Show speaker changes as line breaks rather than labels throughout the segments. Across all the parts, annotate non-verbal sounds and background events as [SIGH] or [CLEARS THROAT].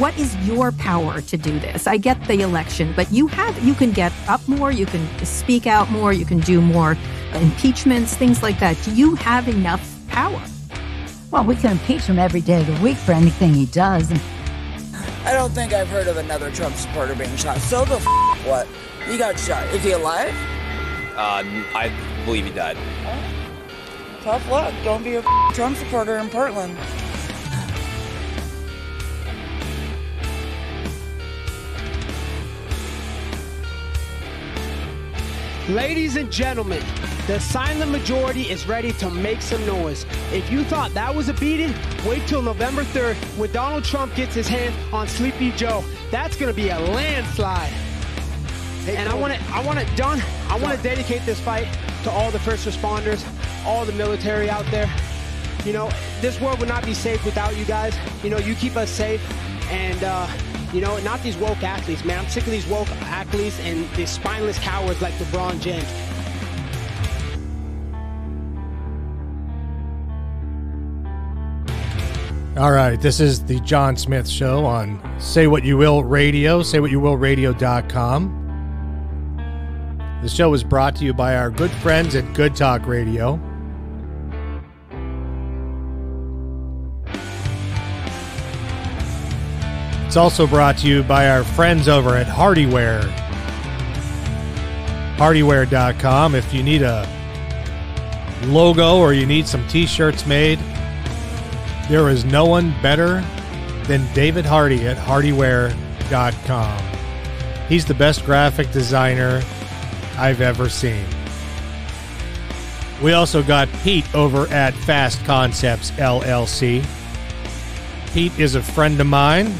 what is your power to do this? I get the election, but you have you can get up more, you can speak out more, you can do more impeachments, things like that. Do you have enough power?
Well, we can impeach him every day of the week for anything he does.
I don't think I've heard of another Trump supporter being shot. So the f- what? He got shot. Is he alive?
Uh, I believe he died.
Tough luck. Don't be a f- Trump supporter in Portland.
Ladies and gentlemen, the silent majority is ready to make some noise. If you thought that was a beating, wait till November 3rd when Donald Trump gets his hand on Sleepy Joe. That's going to be a landslide. and I want it I want it done. I want to dedicate this fight to all the first responders, all the military out there. You know, this world would not be safe without you guys. You know, you keep us safe and uh you know, not these woke athletes, man. I'm sick of these woke athletes and these spineless cowards like LeBron James.
All right, this is the John Smith Show on Say What You Will Radio, saywhatyouwillradio.com. The show is brought to you by our good friends at Good Talk Radio. It's also brought to you by our friends over at Hardyware. Hardyware.com. If you need a logo or you need some t shirts made, there is no one better than David Hardy at hardyware.com. He's the best graphic designer I've ever seen. We also got Pete over at Fast Concepts LLC. Pete is a friend of mine.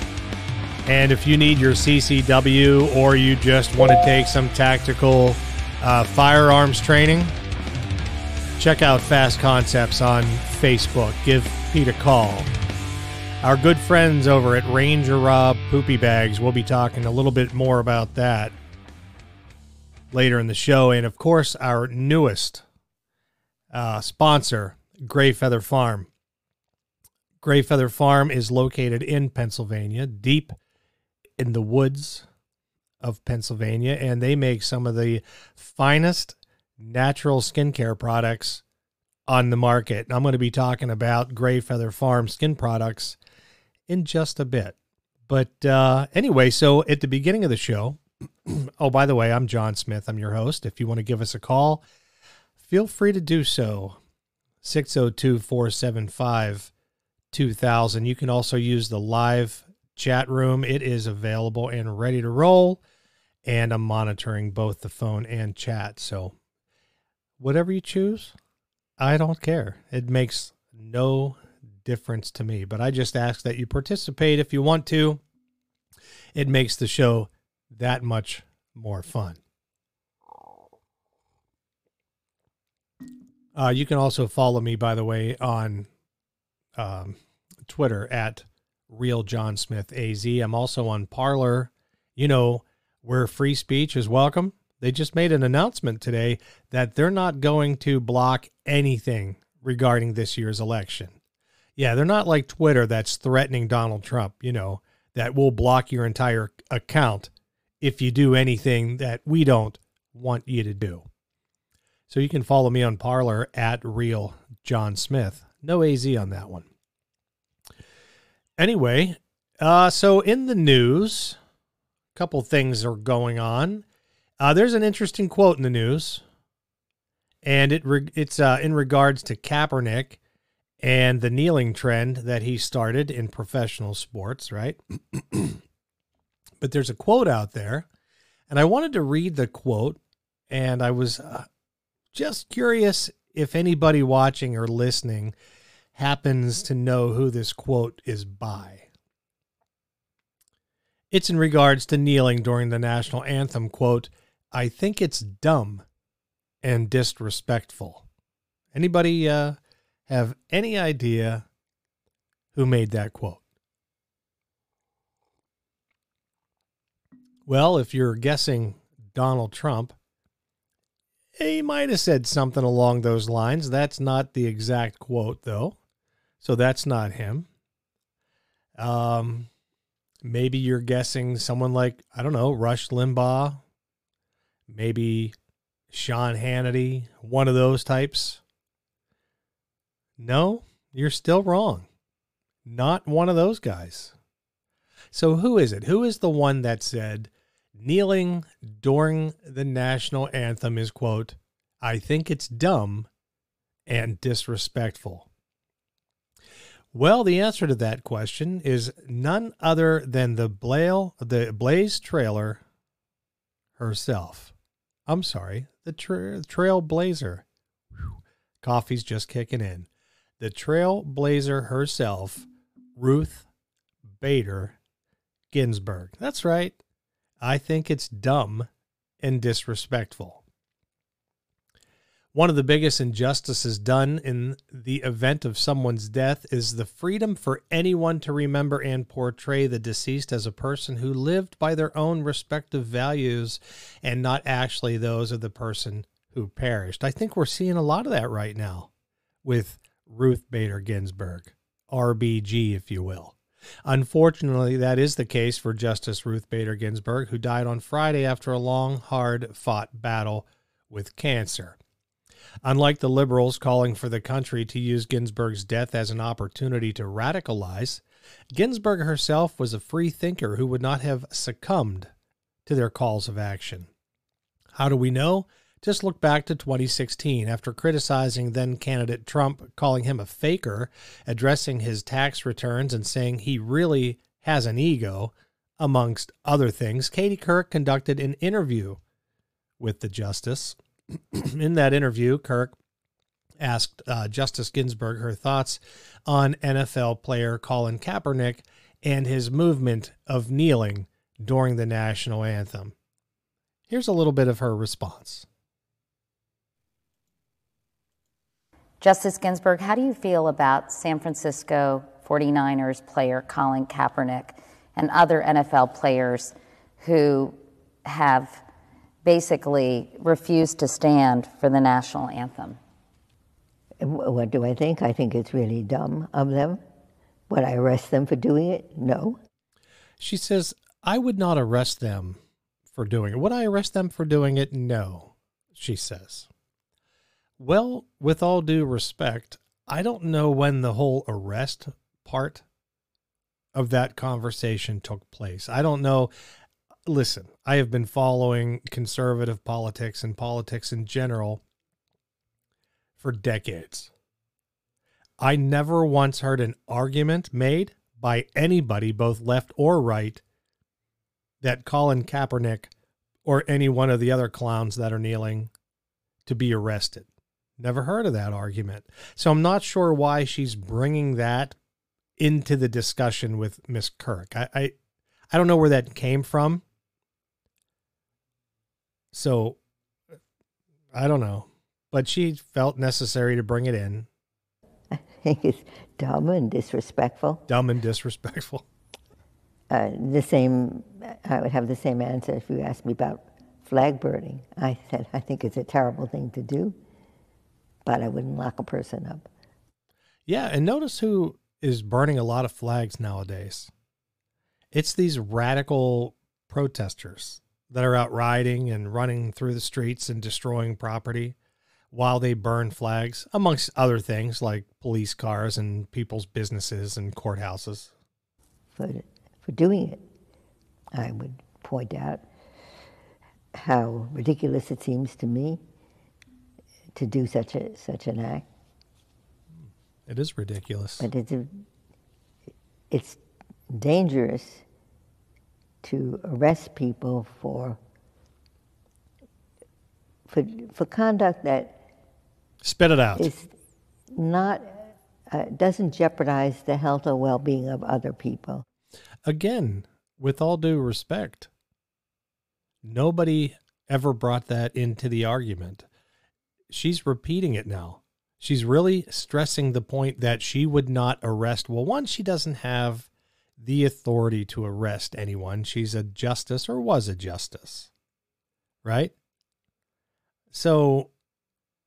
And if you need your CCW or you just want to take some tactical uh, firearms training, check out Fast Concepts on Facebook. Give Pete a call. Our good friends over at Ranger Rob Poopy Bags, we'll be talking a little bit more about that later in the show. And of course, our newest uh, sponsor, Gray Feather Farm. Gray Feather Farm is located in Pennsylvania, deep in the woods of Pennsylvania, and they make some of the finest natural skincare products on the market. I'm going to be talking about Gray Feather Farm skin products in just a bit. But uh, anyway, so at the beginning of the show, [CLEARS THROAT] oh, by the way, I'm John Smith. I'm your host. If you want to give us a call, feel free to do so. 602 475 2000. You can also use the live chat room. It is available and ready to roll. And I'm monitoring both the phone and chat. So, whatever you choose, I don't care. It makes no difference to me. But I just ask that you participate if you want to. It makes the show that much more fun. Uh, you can also follow me, by the way, on um, Twitter at Real John Smith AZ. I'm also on Parler, you know, where free speech is welcome. They just made an announcement today that they're not going to block anything regarding this year's election. Yeah, they're not like Twitter that's threatening Donald Trump, you know, that will block your entire account if you do anything that we don't want you to do. So you can follow me on Parler at Real John Smith. No AZ on that one. Anyway, uh, so in the news, a couple things are going on. Uh, there's an interesting quote in the news, and it re- it's uh, in regards to Kaepernick and the kneeling trend that he started in professional sports, right? [CLEARS THROAT] but there's a quote out there, and I wanted to read the quote, and I was uh, just curious if anybody watching or listening happens to know who this quote is by. It's in regards to kneeling during the national anthem, quote, I think it's dumb and disrespectful. Anybody uh, have any idea who made that quote? Well, if you're guessing Donald Trump, he might have said something along those lines. That's not the exact quote, though. So that's not him. Um, Maybe you're guessing someone like, I don't know, Rush Limbaugh, maybe Sean Hannity, one of those types. No, you're still wrong. Not one of those guys. So, who is it? Who is the one that said kneeling during the national anthem is, quote, I think it's dumb and disrespectful? Well, the answer to that question is none other than the Blaze, the Blaze trailer herself. I'm sorry, the tra- Trailblazer. Coffee's just kicking in. The Trailblazer herself, Ruth Bader Ginsburg. That's right. I think it's dumb and disrespectful. One of the biggest injustices done in the event of someone's death is the freedom for anyone to remember and portray the deceased as a person who lived by their own respective values and not actually those of the person who perished. I think we're seeing a lot of that right now with Ruth Bader Ginsburg, RBG, if you will. Unfortunately, that is the case for Justice Ruth Bader Ginsburg, who died on Friday after a long, hard fought battle with cancer. Unlike the liberals calling for the country to use Ginsburg's death as an opportunity to radicalize, Ginsburg herself was a free thinker who would not have succumbed to their calls of action. How do we know? Just look back to 2016 after criticizing then candidate Trump, calling him a faker, addressing his tax returns, and saying he really has an ego, amongst other things. Katie Couric conducted an interview with the justice [CLEARS THROAT] in that interview, Couric asked uh, Justice Ginsburg her thoughts on NFL player Colin Kaepernick and his movement of kneeling during the national anthem. Here's a little bit of her response.
Justice Ginsburg, how do you feel about San Francisco 49ers player Colin Kaepernick and other NFL players who have basically refused to stand for the national anthem.
What do I think? I think it's really dumb of them. Would I arrest them for doing it? No.
She says, I would not arrest them for doing it. Would I arrest them for doing it? No, she says. Well, with all due respect, I don't know when the whole arrest part of that conversation took place. I don't know listen, I have been following conservative politics and politics in general for decades. I never once heard an argument made by anybody, both left or right, that Colin Kaepernick or any one of the other clowns that are kneeling to be arrested. Never heard of that argument. So I'm not sure why she's bringing that into the discussion with Miss Couric. I, I, I don't know where that came from. So I don't know, but she felt necessary to bring it in.
I think it's dumb and disrespectful.
Dumb and disrespectful.
Uh, the same, I would have the same answer if you asked me about flag burning. I said, I think it's a terrible thing to do, but I wouldn't lock a person up.
Yeah, and notice who is burning a lot of flags nowadays. It's these radical protesters that are out riding and running through the streets and destroying property while they burn flags, amongst other things like police cars and people's businesses and courthouses.
For, for doing it, I would point out how ridiculous it seems to me to do such a such an act.
It is ridiculous.
But it's a, it's dangerous to arrest people for for for conduct that
spit it out
is not uh, doesn't jeopardize the health or well-being of other people.
Again, with all due respect, nobody ever brought that into the argument. She's repeating it now. She's really stressing the point that she would not arrest. Well, one, she doesn't have the authority to arrest anyone. She's a justice or was a justice, right? So,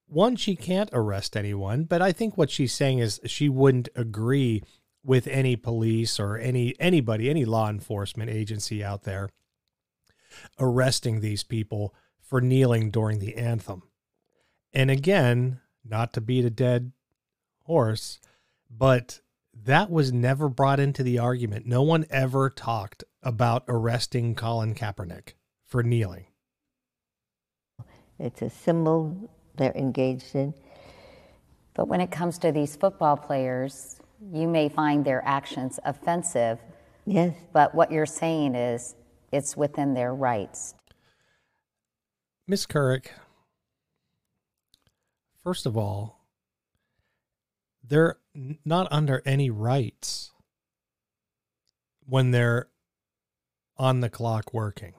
one, she can't arrest anyone, but I think what she's saying is she wouldn't agree with any police or any anybody, any law enforcement agency out there arresting these people for kneeling during the anthem. And again, not to beat a dead horse, but that was never brought into the argument. No one ever talked about arresting Colin Kaepernick for kneeling.
It's a symbol they're engaged in.
But when it comes to these football players, you may find their actions offensive.
Yes.
But what you're saying is it's within their rights.
Miss Couric, first of all, they're not under any rights when they're on the clock working.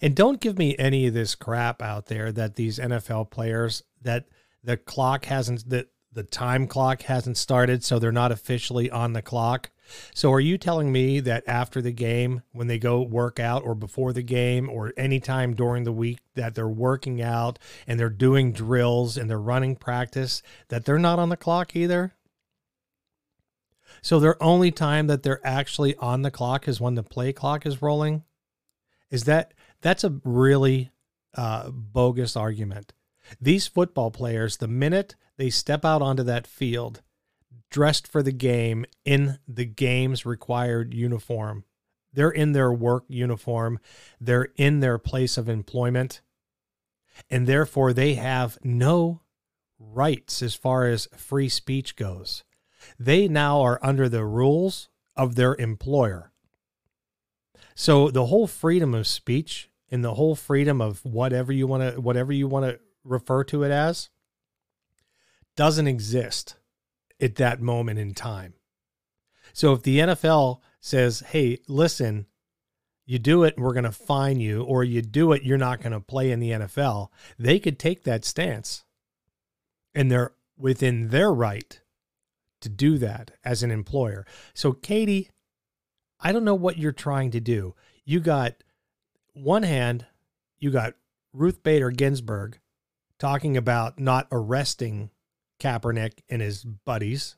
And don't give me any of this crap out there that these NFL players that the clock hasn't that the time clock hasn't started so they're not officially on the clock. So are you telling me that after the game, when they go work out or before the game or anytime during the week that they're working out and they're doing drills and they're running practice, that they're not on the clock either? So their only time that they're actually on the clock is when the play clock is rolling? Is that that's a really uh, bogus argument. These football players, the minute they step out onto that field, dressed for the game in the game's required uniform. They're in their work uniform, they're in their place of employment, and therefore they have no rights as far as free speech goes. They now are under the rules of their employer. So the whole freedom of speech and the whole freedom of whatever you want to whatever you want to refer to it as doesn't exist at that moment in time. So if the NFL says, hey, listen, you do it, we're going to fine you, or you do it, you're not going to play in the NFL, they could take that stance. And they're within their right to do that as an employer. So, Katie, I don't know what you're trying to do. You got one hand, you got Ruth Bader Ginsburg talking about not arresting Kaepernick and his buddies,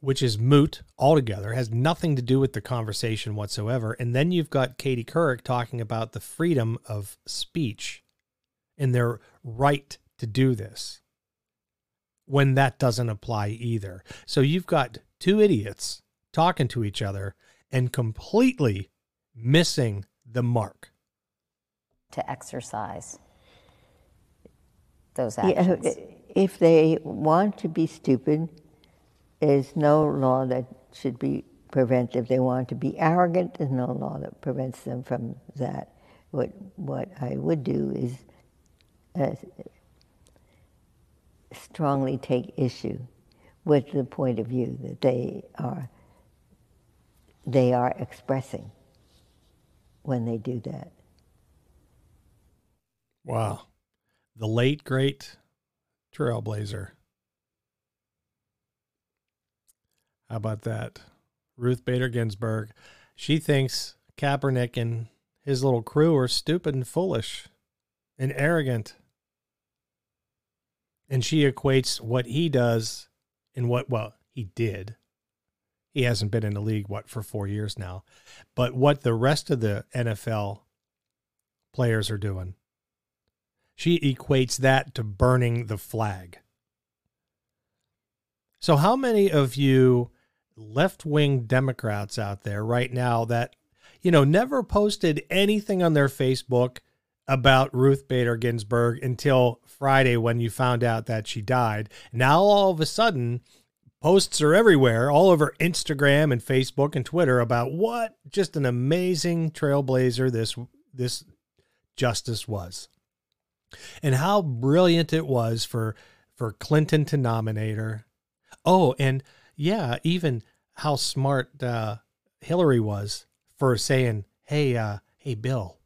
which is moot altogether, has nothing to do with the conversation whatsoever. And then you've got Katie Couric talking about the freedom of speech and their right to do this when that doesn't apply either. So you've got two idiots talking to each other and completely missing the mark.
To exercise those
Yeah,
actions.
If they want to be stupid, there's no law that should be prevent. If they want to be arrogant, there's no law that prevents them from that. What what I would do is uh, strongly take issue with the point of view that they are they are expressing when they do that.
Wow. The late, great trailblazer. How about that? Ruth Bader Ginsburg. She thinks Kaepernick and his little crew are stupid and foolish and arrogant. And she equates what he does and what, well, he did. He hasn't been in the league, what, for four years now. But what the rest of the NFL players are doing she equates that to burning the flag. So, how many of you left wing Democrats out there right now that, you know, never posted anything on their Facebook about Ruth Bader Ginsburg until Friday when you found out that she died? Now, all of a sudden, posts are everywhere, all over Instagram and Facebook and Twitter about what just an amazing trailblazer this this justice was and how brilliant it was for for Clinton to nominate her. Oh, and yeah, even how smart uh, Hillary was for saying, "Hey, uh, hey, Bill,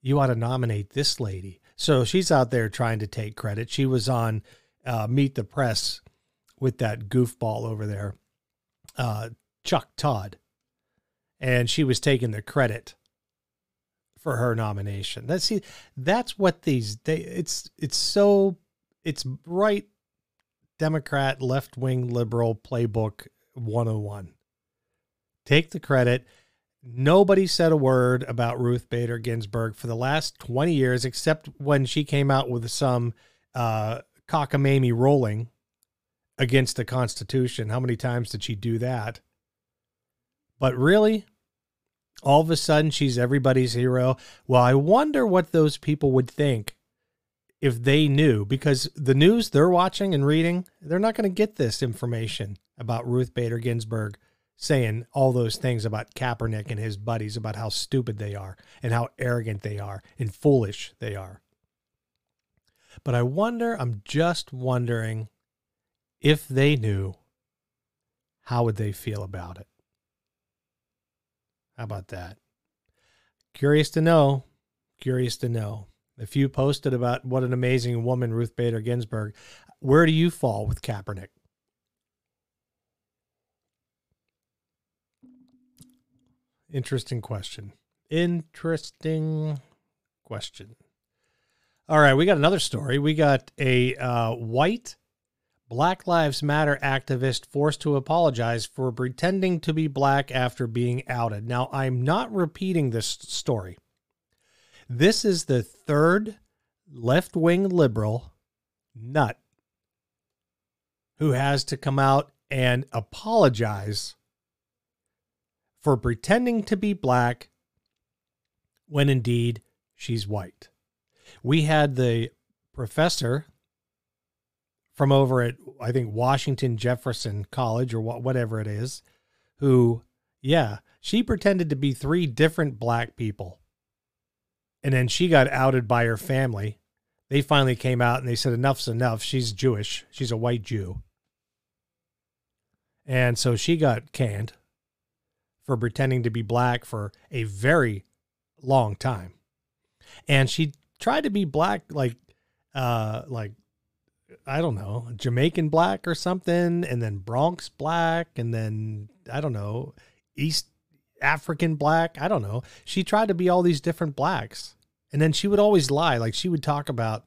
you ought to nominate this lady." So she's out there trying to take credit. She was on uh, Meet the Press with that goofball over there, uh, Chuck Todd, and she was taking the credit for her nomination. That's see, that's what these they it's it's so it's right Democrat left wing liberal playbook 101. Take the credit. Nobody said a word about Ruth Bader Ginsburg for the last 20 years, except when she came out with some uh, cockamamie rolling against the Constitution. How many times did she do that? But really, all of a sudden, she's everybody's hero. Well, I wonder what those people would think if they knew, because the news they're watching and reading, they're not going to get this information about Ruth Bader Ginsburg saying all those things about Kaepernick and his buddies about how stupid they are and how arrogant they are and foolish they are. But I wonder, I'm just wondering if they knew, how would they feel about it? How about that? Curious to know. Curious to know. If you posted about what an amazing woman Ruth Bader Ginsburg, where do you fall with Kaepernick? Interesting question. Interesting question. All right, we got another story. We got a uh, white Black Lives Matter activist forced to apologize for pretending to be black after being outed. Now, I'm not repeating this story. This is the third left wing liberal nut who has to come out and apologize for pretending to be black when indeed she's white. We had the professor from over at, I think, Washington Jefferson College or whatever it is, who, yeah, she pretended to be three different black people. And then she got outed by her family. They finally came out and they said, enough's enough. She's Jewish. She's a white Jew. And so she got canned for pretending to be black for a very long time. And she tried to be black like uh like I don't know, Jamaican black or something and then Bronx black and then I don't know, East African black, I don't know. She tried to be all these different blacks. And then she would always lie, like she would talk about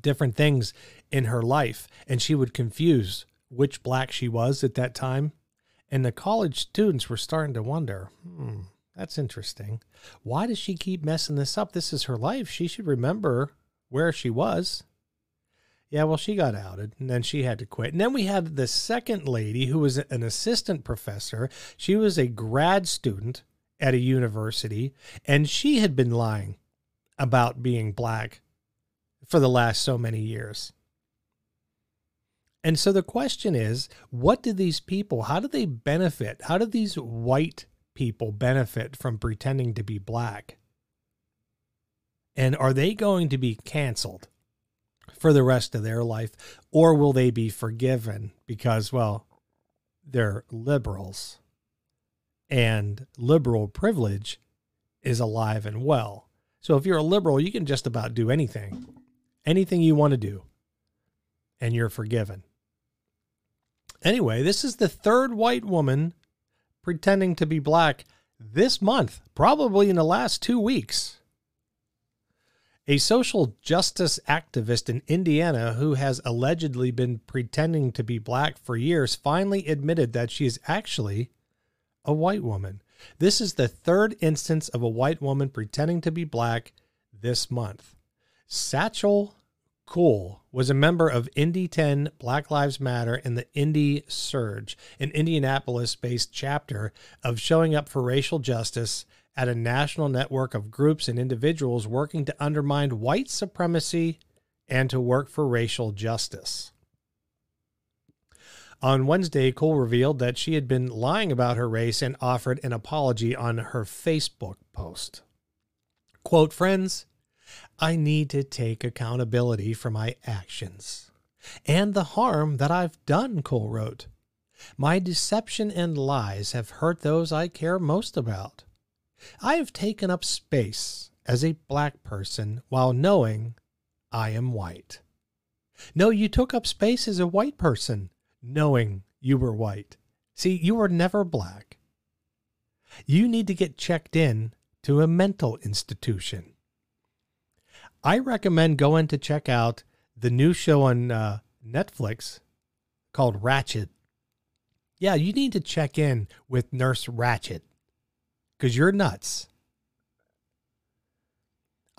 different things in her life and she would confuse which black she was at that time and the college students were starting to wonder, hmm, that's interesting. Why does she keep messing this up? This is her life. She should remember where she was. Yeah, well, she got outed and then she had to quit. And then we had the second lady who was an assistant professor. She was a grad student at a university and she had been lying about being black for the last so many years. And so the question is, what do these people, how do they benefit? How do these white people benefit from pretending to be black? And are they going to be canceled for the rest of their life? Or will they be forgiven because, well, they're liberals and liberal privilege is alive and well. So if you're a liberal, you can just about do anything, anything you want to do, and you're forgiven. Anyway, this is the third white woman pretending to be black this month, probably in the last two weeks. A social justice activist in Indiana who has allegedly been pretending to be black for years finally admitted that she is actually a white woman. This is the third instance of a white woman pretending to be black this month. Satchel Cole was a member of Indy 10 Black Lives Matter and the Indy Surge, an Indianapolis based chapter of showing up for racial justice at a national network of groups and individuals working to undermine white supremacy and to work for racial justice. On Wednesday, Cole revealed that she had been lying about her race and offered an apology on her Facebook post. Quote, friends, I need to take accountability for my actions and the harm that I've done, Cole wrote. My deception and lies have hurt those I care most about. I have taken up space as a black person while knowing I am white. No, you took up space as a white person knowing you were white. See, you were never black. You need to get checked in to a mental institution. I recommend going to check out the new show on uh, Netflix called Ratched. Yeah, you need to check in with Nurse Ratched because you're nuts.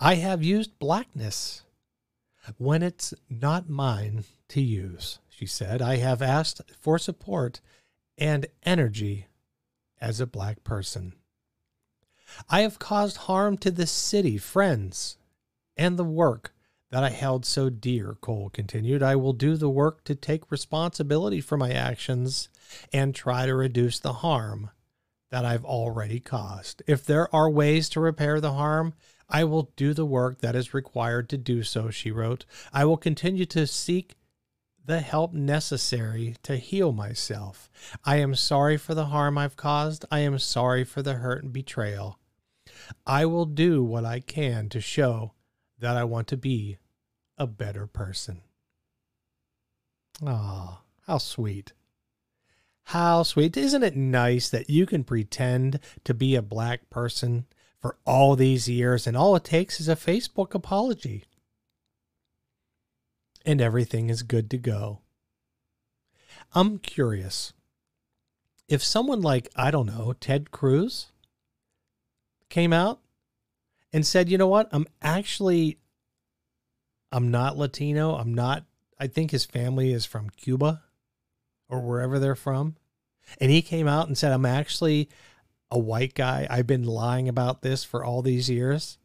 I have used blackness when it's not mine to use, she said. I have asked for support and energy as a black person. I have caused harm to the city, friends, and the work that I held so dear, Cole continued. I will do the work to take responsibility for my actions and try to reduce the harm that I've already caused. If there are ways to repair the harm, I will do the work that is required to do so, she wrote. I will continue to seek the help necessary to heal myself. I am sorry for the harm I've caused. I am sorry for the hurt and betrayal. I will do what I can to show that I want to be a better person. Ah, how sweet. How sweet. Isn't it nice that you can pretend to be a black person for all these years and all it takes is a Facebook apology? And everything is good to go. I'm curious if someone like, I don't know, Ted Cruz came out and said, you know what? I'm actually, I'm not Latino. I'm not, I think his family is from Cuba or wherever they're from. And he came out and said, I'm actually a white guy. I've been lying about this for all these years.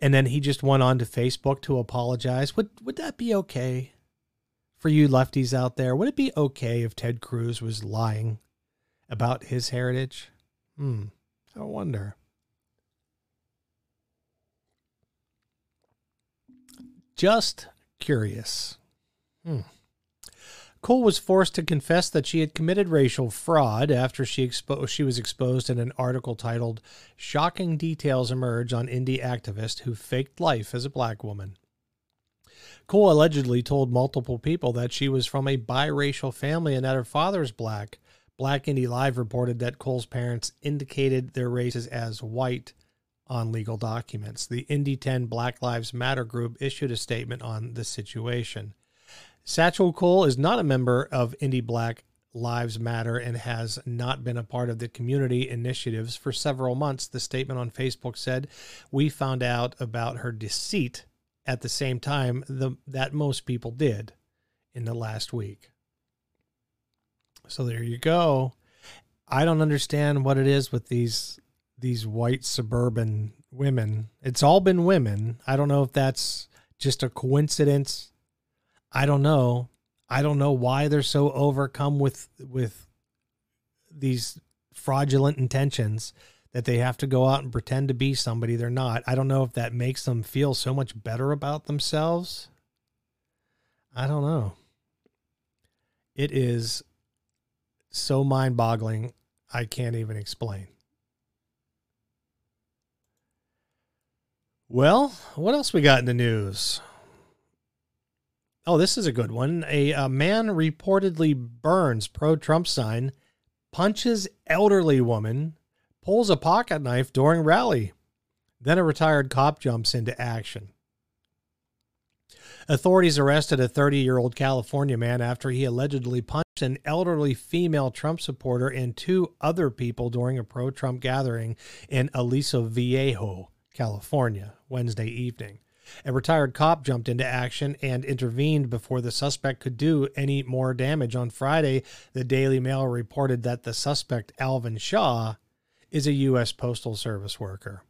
And then he just went on to Facebook to apologize. Would would that be okay for you lefties out there? Would it be okay if Ted Cruz was lying about his heritage? Hmm. I wonder. Just curious. Hmm. Cole was forced to confess that she had committed racial fraud after she expo- she was exposed in an article titled "Shocking Details Emerge on Indy Activist Who Faked Life as a Black Woman." Cole allegedly told multiple people that she was from a biracial family and that her father's black. Black Indy Live reported that Cole's parents indicated their races as white on legal documents. The Indy 10 Black Lives Matter group issued a statement on the situation. Satchel Cole is not a member of Indy Black Lives Matter and has not been a part of the community initiatives for several months. The statement on Facebook said, We found out about her deceit at the same time the, that most people did in the last week. So there you go. I don't understand what it is with these these white suburban women. It's all been women. I don't know if that's just a coincidence I don't know. I don't know why they're so overcome with with these fraudulent intentions that they have to go out and pretend to be somebody they're not. I don't know if that makes them feel so much better about themselves. I don't know. It is so mind-boggling. I can't even explain. Well, what else we got in the news? Oh, this is a good one. A, a man reportedly burns pro Trump sign, punches elderly woman, pulls a pocket knife during rally. Then a retired cop jumps into action. Authorities arrested a 30 year old California man after he allegedly punched an elderly female Trump supporter and two other people during a pro Trump gathering in Aliso Viejo, California, Wednesday evening. A retired cop jumped into action and intervened before the suspect could do any more damage. On Friday, the Daily Mail reported that the suspect, Alvin Shaw, is a U.S. Postal Service worker.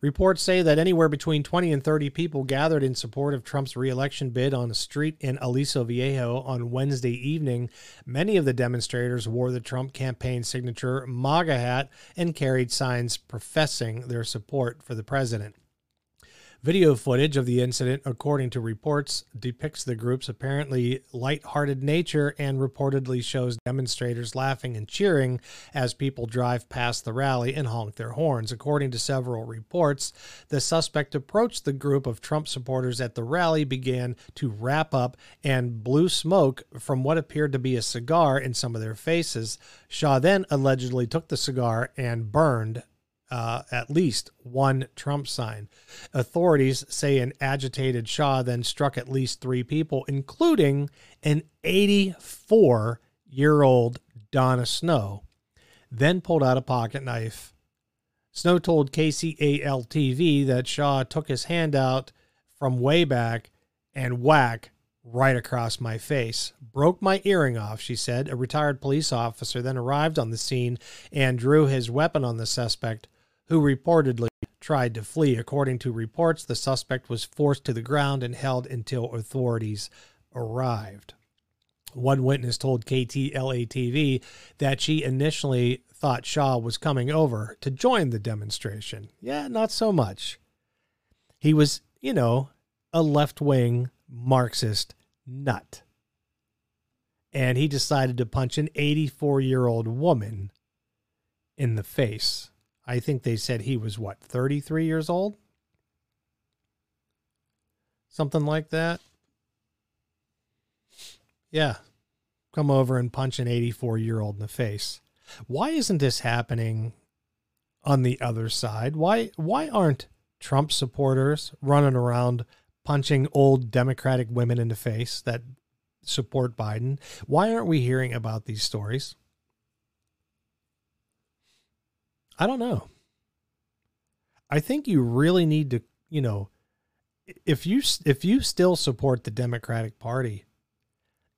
Reports say that anywhere between 20 and 30 people gathered in support of Trump's reelection bid on a street in Aliso Viejo on Wednesday evening. Many of the demonstrators wore the Trump campaign signature MAGA hat and carried signs professing their support for the president. Video footage of the incident, according to reports, depicts the group's apparently light-hearted nature and reportedly shows demonstrators laughing and cheering as people drive past the rally and honk their horns. According to several reports, the suspect approached the group of Trump supporters at the rally, began to wrap up, and blew smoke from what appeared to be a cigar in some of their faces. Shaw then allegedly took the cigar and burned uh, at least one Trump sign. Authorities say an agitated Shaw then struck at least three people, including an 84 year old Donna Snow, then pulled out a pocket knife. Snow told KCAL TV that Shaw took his hand out from way back and whack right across my face. Broke my earring off, she said. A retired police officer then arrived on the scene and drew his weapon on the suspect, who reportedly tried to flee. According to reports, the suspect was forced to the ground and held until authorities arrived. One witness told KTLA TV that she initially thought Shaw was coming over to join the demonstration. Yeah, not so much. He was, you know, a left wing Marxist nut. And he decided to punch an 84 year old woman in the face. I think they said he was, what, 33 years old? Something like that. Yeah. Come over and punch an 84 year old in the face. Why isn't this happening on the other side? Why why aren't Trump supporters running around punching old Democratic women in the face that support Biden. Why aren't we hearing about these stories? I don't know. I think you really need to, you know, if you if you still support the Democratic Party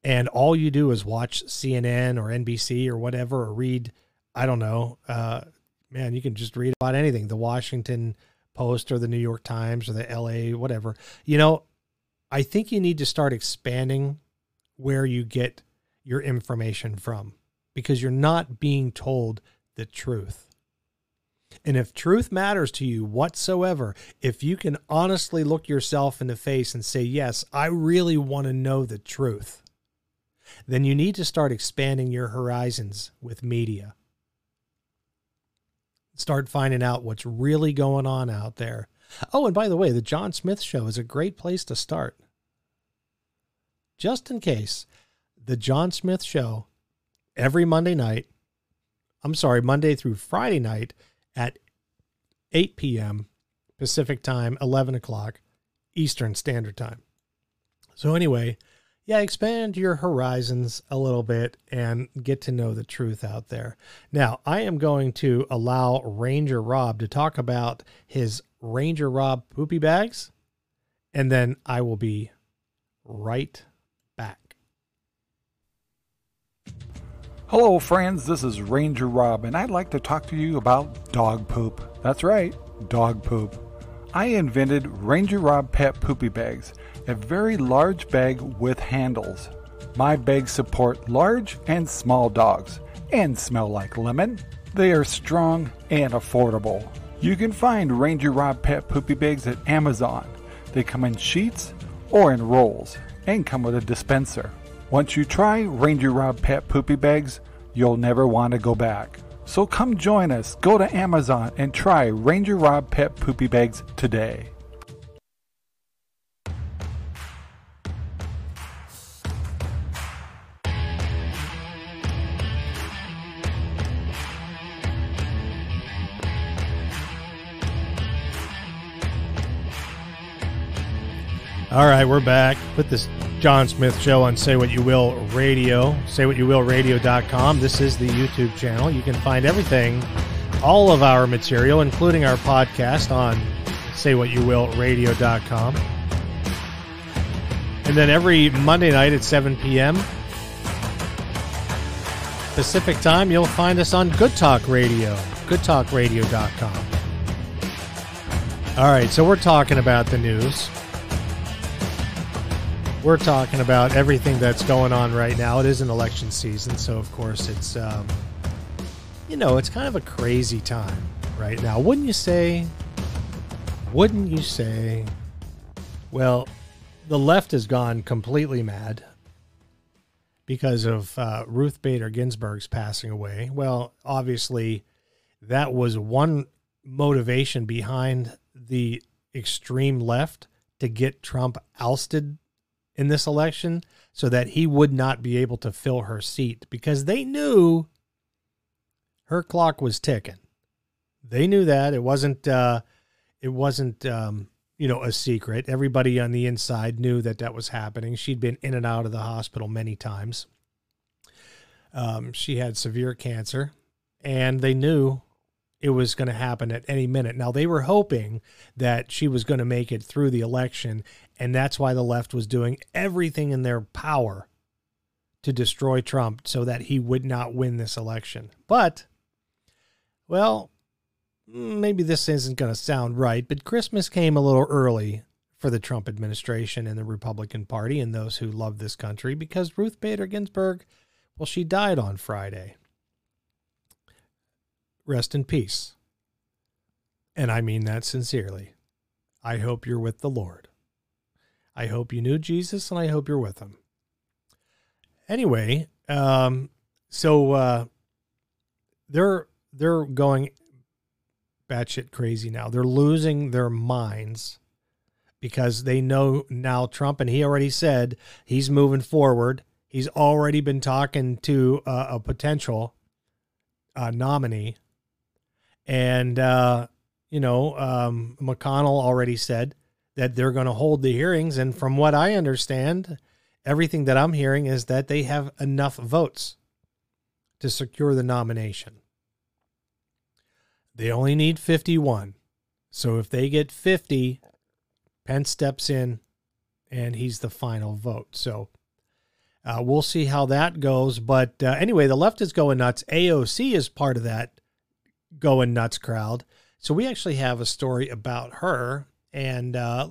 and all you do is watch CNN or NBC or whatever or read, I don't know, uh, man, you can just read about anything. The Washington Post or the New York Times or the LA, whatever. You know, I think you need to start expanding where you get your information from because you're not being told the truth. And if truth matters to you whatsoever, if you can honestly look yourself in the face and say, Yes, I really want to know the truth, then you need to start expanding your horizons with media start finding out what's really going on out there. Oh, and by the way, the John Smith Show is a great place to start. Just in case, the John Smith Show every Monday night, I'm sorry, Monday through Friday night at 8 p.m. Pacific time, 11 o'clock Eastern Standard Time. So, anyway, yeah, expand your horizons a little bit and get to know the truth out there. Now, I am going to allow Ranger Rob to talk about his Ranger Rob poopy bags, and then I will be right back.
Hello, friends. This is Ranger Rob, and I'd like to talk to you about dog poop. That's right, dog poop. I invented Ranger Rob Pet Poopy Bags a very large bag with handles. My bags support large and small dogs and smell like lemon. They are strong and affordable. You can find Ranger Rob Pet Poopy Bags at Amazon. They come in sheets or in rolls and come with a dispenser. Once you try Ranger Rob Pet Poopy Bags, you'll never want to go back. So come join us. Go to Amazon and try Ranger Rob Pet Poopy Bags today.
All right, we're back. Put this John Smith show on Say What You Will Radio, saywhatyouwillradio.com. This is the YouTube channel. You can find everything, all of our material, including our podcast on saywhatyouwillradio.com. And then every Monday night at 7 p.m. Pacific time, you'll find us on Good Talk Radio, goodtalkradio.com. All right, so we're talking about the news we're talking about everything that's going on right now. It is an election season, so of course it's, um, you know, it's kind of a crazy time right now. Wouldn't you say? Wouldn't you say? Well, the left has gone completely mad because of uh, Ruth Bader Ginsburg's passing away. Well, obviously, that was one motivation behind the extreme left to get Trump ousted in this election so that he would not be able to fill her seat because they knew her clock was ticking. They knew that it wasn't uh, it wasn't um, you know a secret. Everybody on the inside knew that that was happening. She'd been in and out of the hospital many times. Um, she had severe cancer, and they knew it was going to happen at any minute. Now, they were hoping that she was going to make it through the election, and that's why the left was doing everything in their power to destroy Trump so that he would not win this election. But, well, maybe this isn't going to sound right, but Christmas came a little early for the Trump administration and the Republican Party and those who love this country because Ruth Bader Ginsburg, well, she died on Friday. Rest in peace. And I mean that sincerely. I hope you're with the Lord. I hope you knew Jesus and I hope you're with him. Anyway, um, so uh, they're they're going batshit crazy now. They're losing their minds because they know now Trump, and he already said he's moving forward. He's already been talking to uh, a potential uh, nominee, and uh, you know um, McConnell already said that they're going to hold the hearings. And from what I understand, everything that I'm hearing is that they have enough votes to secure the nomination. They only need 51. So if they get 50, Pence steps in and he's the final vote. So uh, we'll see how that goes. But uh, anyway, the left is going nuts. AOC is part of that going nuts crowd. So we actually have a story about her and uh,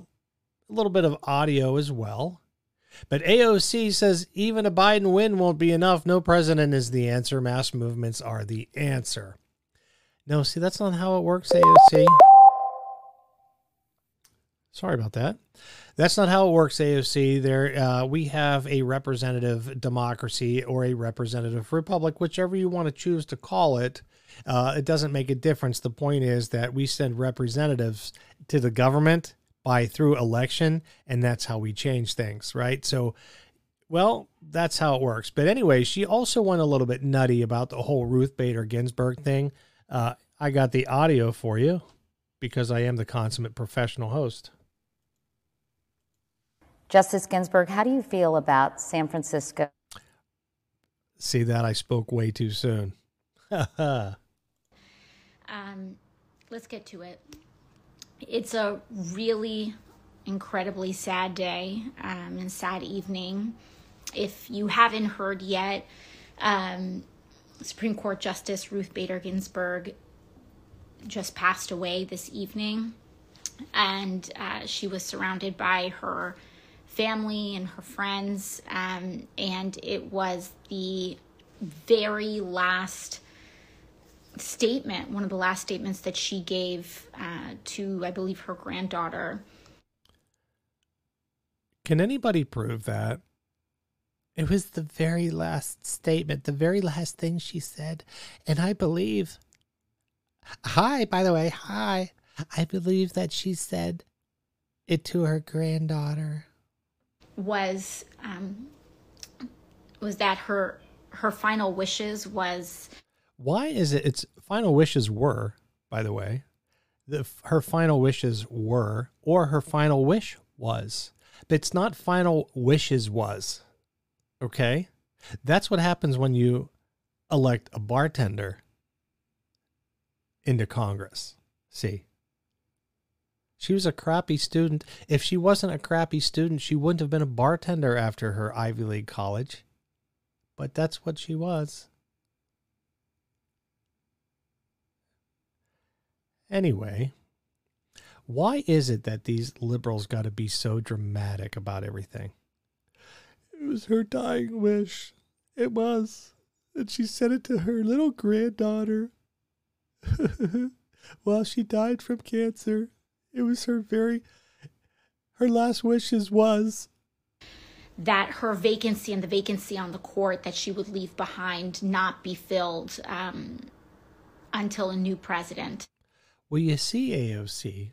a little bit of audio as well. But AOC says even a Biden win won't be enough. No president is the answer. Mass movements are the answer. No, see, that's not how it works, AOC. Sorry about that. That's not how it works, AOC. There, uh, we have a representative democracy or a representative republic, whichever you want to choose to call it. Uh, it doesn't make a difference. The point is that we send representatives to the government by through election, and that's how we change things, right? So, well, that's how it works. But anyway, she also went a little bit nutty about the whole Ruth Bader Ginsburg thing. Uh, I got the audio for you because I am the consummate professional host.
Justice Ginsburg, how do you feel about San Francisco?
See that I spoke way too soon. [LAUGHS]
um, let's get to it. It's a really incredibly sad day um, and sad evening. If you haven't heard yet, um, Supreme Court Justice Ruth Bader Ginsburg just passed away this evening, and uh, she was surrounded by her family and her friends, um, and it was the very last statement, one of the last statements that she gave uh, to, I believe, her granddaughter.
Can anybody prove that? It was the very last statement, the very last thing she said. And I believe, hi, by the way, hi. I believe that she said it to her granddaughter.
Was um, was that her her final wishes was
why is it its final wishes were by the way the her final wishes were or her final wish was but it's not final wishes was Okay. That's what happens when you elect a bartender into Congress. See? She was a crappy student. If she wasn't a crappy student, she wouldn't have been a bartender after her Ivy League college. But that's what she was. Anyway, why is it that these liberals got to be so dramatic about everything? It was her dying wish. It was. And she said it to her little granddaughter. [LAUGHS] While she died from cancer. It was her very her last wishes was
that her vacancy and the vacancy on the court that she would leave behind not be filled um, until a new president.
Well, you see, AOC,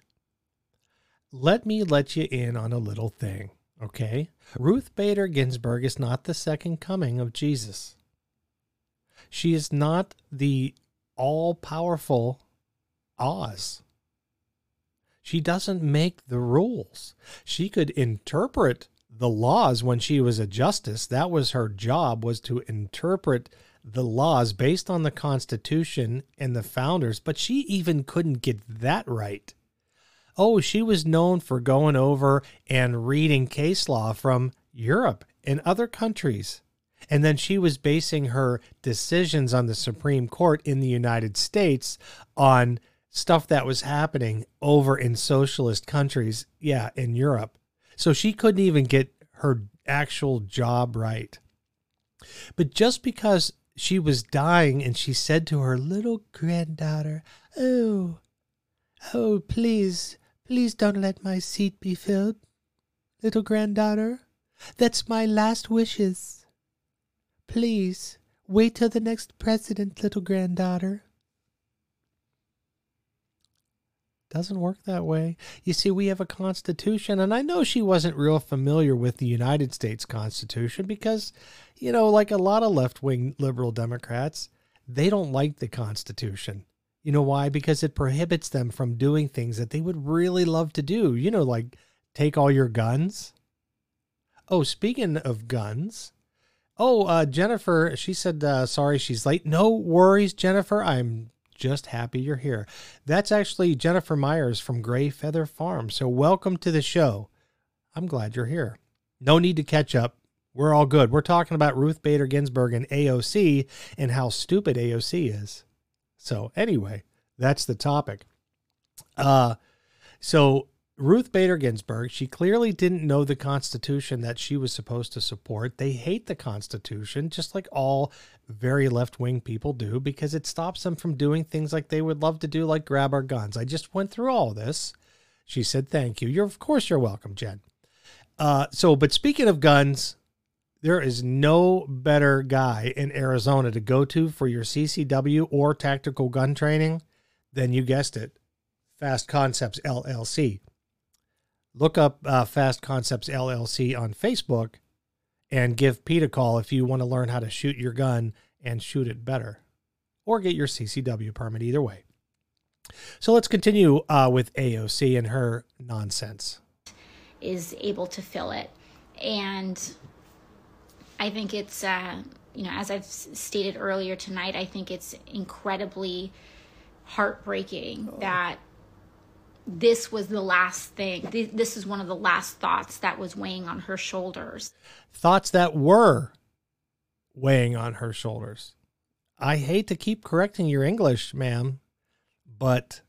let me let you in on a little thing. Okay? Ruth Bader Ginsburg is not the second coming of Jesus. She is not the all powerful Oz. She doesn't make the rules. She could interpret the laws when she was a justice. That was her job was to interpret the laws based on the Constitution and the founders, but she even couldn't get that right. Oh, she was known for going over and reading case law from Europe and other countries. And then she was basing her decisions on the Supreme Court in the United States on stuff that was happening over in socialist countries, yeah, in Europe. So she couldn't even get her actual job right. But just because she was dying and she said to her little granddaughter, Oh, oh, please, please don't let my seat be filled, little granddaughter. That's my last wishes. Please, wait till the next president, little granddaughter. Doesn't work that way. You see, we have a constitution, and I know she wasn't real familiar with the United States Constitution because, you know, like a lot of left wing liberal Democrats, they don't like the Constitution. You know why? Because it prohibits them from doing things that they would really love to do. You know, like take all your guns. Oh, speaking of guns, oh, uh, Jennifer, she said, uh, sorry she's late. No worries, Jennifer. I'm just happy you're here. That's actually Jennifer Myers from Gray Feather Farm. So, welcome to the show. I'm glad you're here. No need to catch up. We're all good. We're talking about Ruth Bader Ginsburg and AOC and how stupid AOC is. So, anyway, that's the topic. Uh, so Ruth Bader Ginsburg, she clearly didn't know the Constitution that she was supposed to support. They hate the Constitution, just like all very left wing people do, because it stops them from doing things like they would love to do, like grab our guns. I just went through all this. She said, Thank you. You're, of course, you're welcome, Jen. Uh, so, but speaking of guns, there is no better guy in Arizona to go to for your CCW or tactical gun training than you guessed it, Fast Concepts LLC look up uh, Fast Concepts LLC on Facebook and give Pete a call if you want to learn how to shoot your gun and shoot it better or get your CCW permit either way. So let's continue uh, with AOC and her nonsense.
Is able to fill it. And I think it's, uh, you know, as I've stated earlier tonight, I think it's incredibly heartbreaking oh. that this was the last thing. This is one of the last thoughts that was weighing on her shoulders.
Thoughts that were weighing on her shoulders. I hate to keep correcting your English, ma'am, but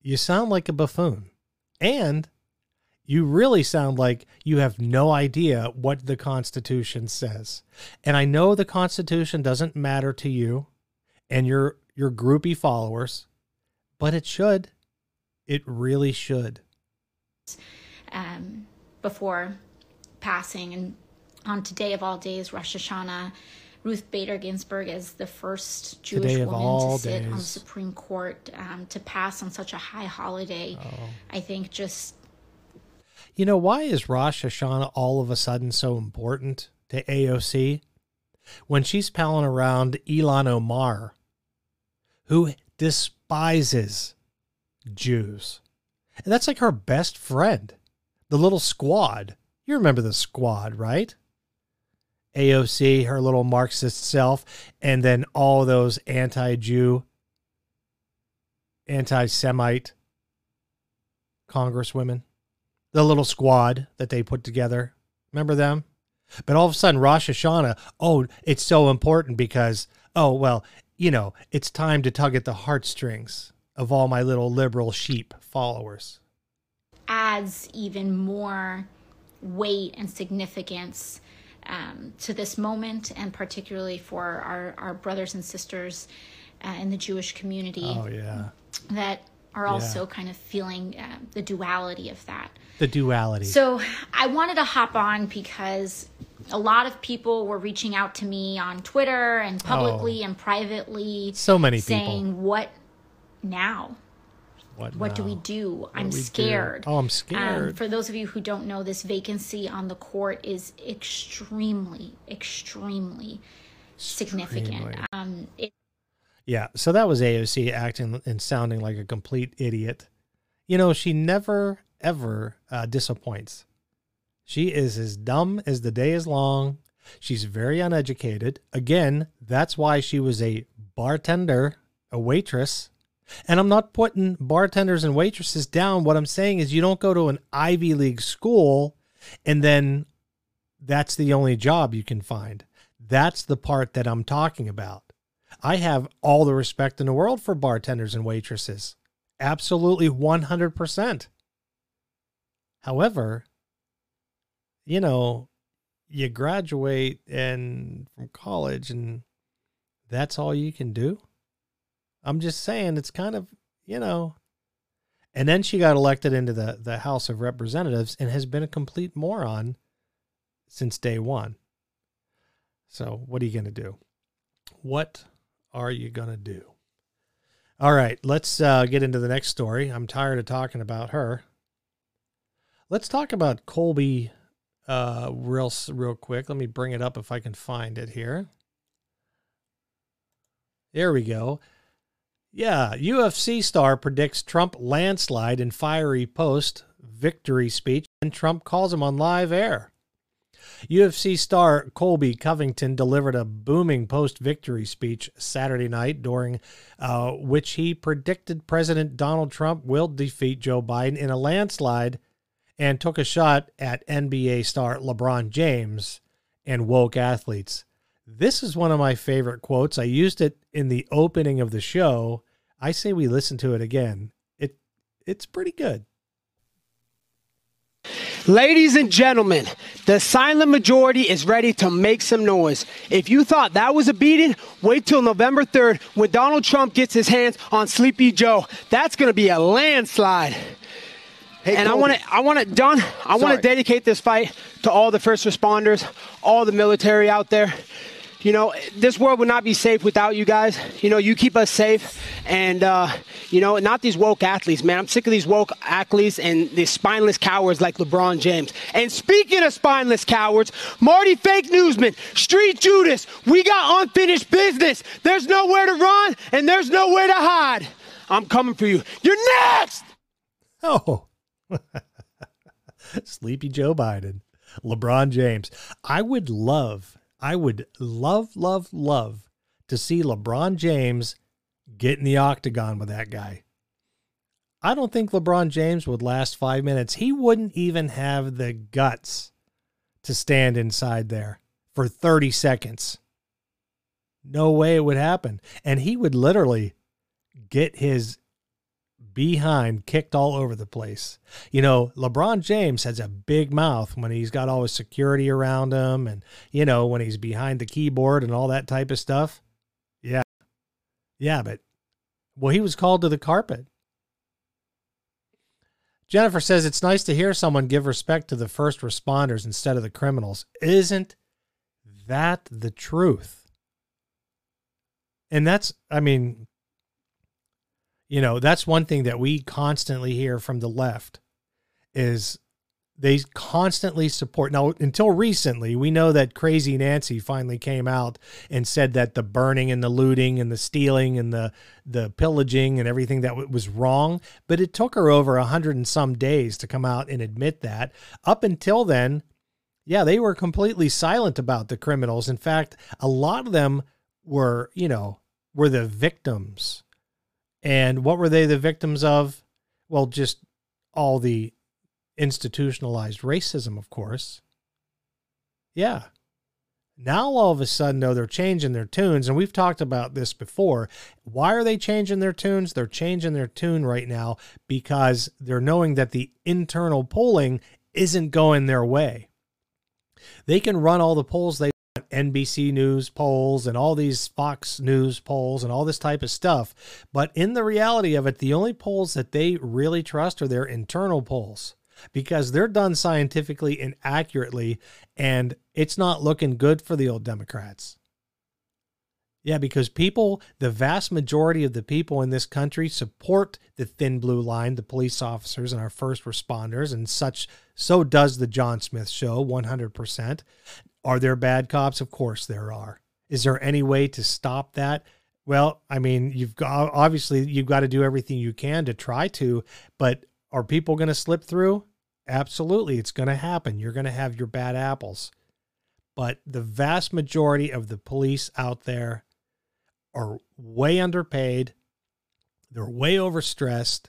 you sound like a buffoon. And you really sound like you have no idea what the Constitution says. And I know the Constitution doesn't matter to you and your your groupie followers, but it should. It really should.
Um, before passing, and on today of all days, Rosh Hashanah, Ruth Bader Ginsburg is the first Jewish woman to sit days. on the Supreme Court um, to pass on such a high holiday. Oh. I think just.
You know, why is Rosh Hashanah all of a sudden so important to AOC? When she's palling around Ilhan Omar, who despises Jews. And that's like her best friend, the little squad. You remember the squad, right? AOC, her little Marxist self, and then all those anti Jew, anti Semite congresswomen, the little squad that they put together. Remember them? But all of a sudden, Rosh Hashanah, oh, it's so important because, oh, well, you know, it's time to tug at the heartstrings of all my little liberal sheep followers.
Adds even more weight and significance um, to this moment, and particularly for our, our brothers and sisters uh, in the Jewish community.
Oh, yeah.
That are also yeah. kind of feeling uh, the duality of that.
The duality.
So I wanted to hop on because a lot of people were reaching out to me on Twitter and publicly oh, and privately.
So many
saying,
people.
What now?
What,
what do we do? What I'm we scared.
Do? Oh, I'm scared.
Um, for those of you who don't know, this vacancy on the court is extremely, extremely, extremely. significant. Um, it-
yeah, so that was AOC acting and sounding like a complete idiot. You know, she never, ever uh, disappoints. She is as dumb as the day is long. She's very uneducated. Again, that's why she was a bartender, a waitress. And I'm not putting bartenders and waitresses down. What I'm saying is you don't go to an Ivy League school and then that's the only job you can find. That's the part that I'm talking about. I have all the respect in the world for bartenders and waitresses. Absolutely 100%. However, you know, you graduate and from college and that's all you can do. I'm just saying it's kind of, you know. And then she got elected into the, the House of Representatives and has been a complete moron since day one. So, what are you going to do? What are you going to do? All right, let's uh, get into the next story. I'm tired of talking about her. Let's talk about Colby uh, real real quick. Let me bring it up if I can find it here. There we go. Yeah, UFC star predicts Trump landslide in fiery post victory speech, and Trump calls him on live air. UFC star Colby Covington delivered a booming post victory speech Saturday night, during uh, which he predicted President Donald Trump will defeat Joe Biden in a landslide and took a shot at NBA star LeBron James and woke athletes. This is one of my favorite quotes. I used it in the opening of the show. I say we listen to it again. It it's pretty good.
Ladies and gentlemen, the silent majority is ready to make some noise. If you thought that was a beating, wait till November 3rd when Donald Trump gets his hands on Sleepy Joe. That's going to be a landslide. Hey, and Colby. I want to, I want to, Don, I want to dedicate this fight to all the first responders, all the military out there you know, this world would not be safe without you guys. You know, you keep us safe. And, uh, you know, not these woke athletes, man. I'm sick of these woke athletes and these spineless cowards like LeBron James. And speaking of spineless cowards, Marty Fake Newsman, Street Judas, we got unfinished business. There's nowhere to run and there's nowhere to hide. I'm coming for you. You're next!
Oh. [LAUGHS] Sleepy Joe Biden, LeBron James. I would love I would love, love, love to see LeBron James get in the octagon with that guy. I don't think LeBron James would last five minutes. He wouldn't even have the guts to stand inside there for 30 seconds. No way it would happen. And he would literally get his behind kicked all over the place. You know, LeBron James has a big mouth when he's got all his security around him and, you know, when he's behind the keyboard and all that type of stuff. Yeah. Yeah, but, well, he was called to the carpet. Jennifer says it's nice to hear someone give respect to the first responders instead of the criminals. Isn't that the truth? And that's, I mean, you know, that's one thing that we constantly hear from the left is they constantly support. Now, until recently, we know that Crazy Nancy finally came out and said that the burning and the looting and the stealing and the the pillaging and everything that was wrong. But it took her over a hundred and some days to come out and admit that. Up until then, yeah, they were completely silent about the criminals. In fact, a lot of them were, you know, were the victims and what were they the victims of? Well, just all the institutionalized racism, of course. Yeah. Now, all of a sudden, though, they're changing their tunes. And we've talked about this before. Why are they changing their tunes? They're changing their tune right now because they're knowing that the internal polling isn't going their way. They can run all the polls they NBC News polls and all these Fox News polls and all this type of stuff. But in the reality of it, the only polls that they really trust are their internal polls because they're done scientifically and accurately, and it's not looking good for the old Democrats. Yeah, because people, the vast majority of the people in this country support the thin blue line, the police officers and our first responders, and such. So does the John Smith show 100%. Are there bad cops? Of course there are. Is there any way to stop that? Well, I mean, you've got obviously you've got to do everything you can to try to, but are people going to slip through? Absolutely, it's going to happen. You're going to have your bad apples. but the vast majority of the police out there are way underpaid. They're way overstressed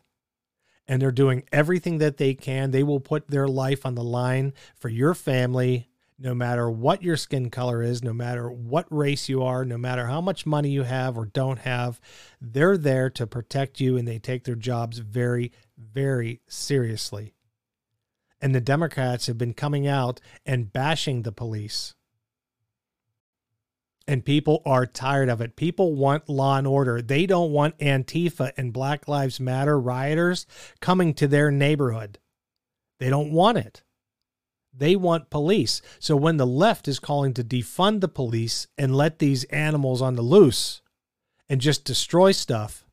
and they're doing everything that they can. They will put their life on the line for your family, no matter what your skin color is, no matter what race you are, no matter how much money you have or don't have. They're there to protect you and they take their jobs very, very seriously. And the Democrats have been coming out and bashing the police. And people are tired of it. People want law and order. They don't want Antifa and Black Lives Matter rioters coming to their neighborhood. They don't want it. They want police. So when the left is calling to defund the police and let these animals on the loose and just destroy stuff,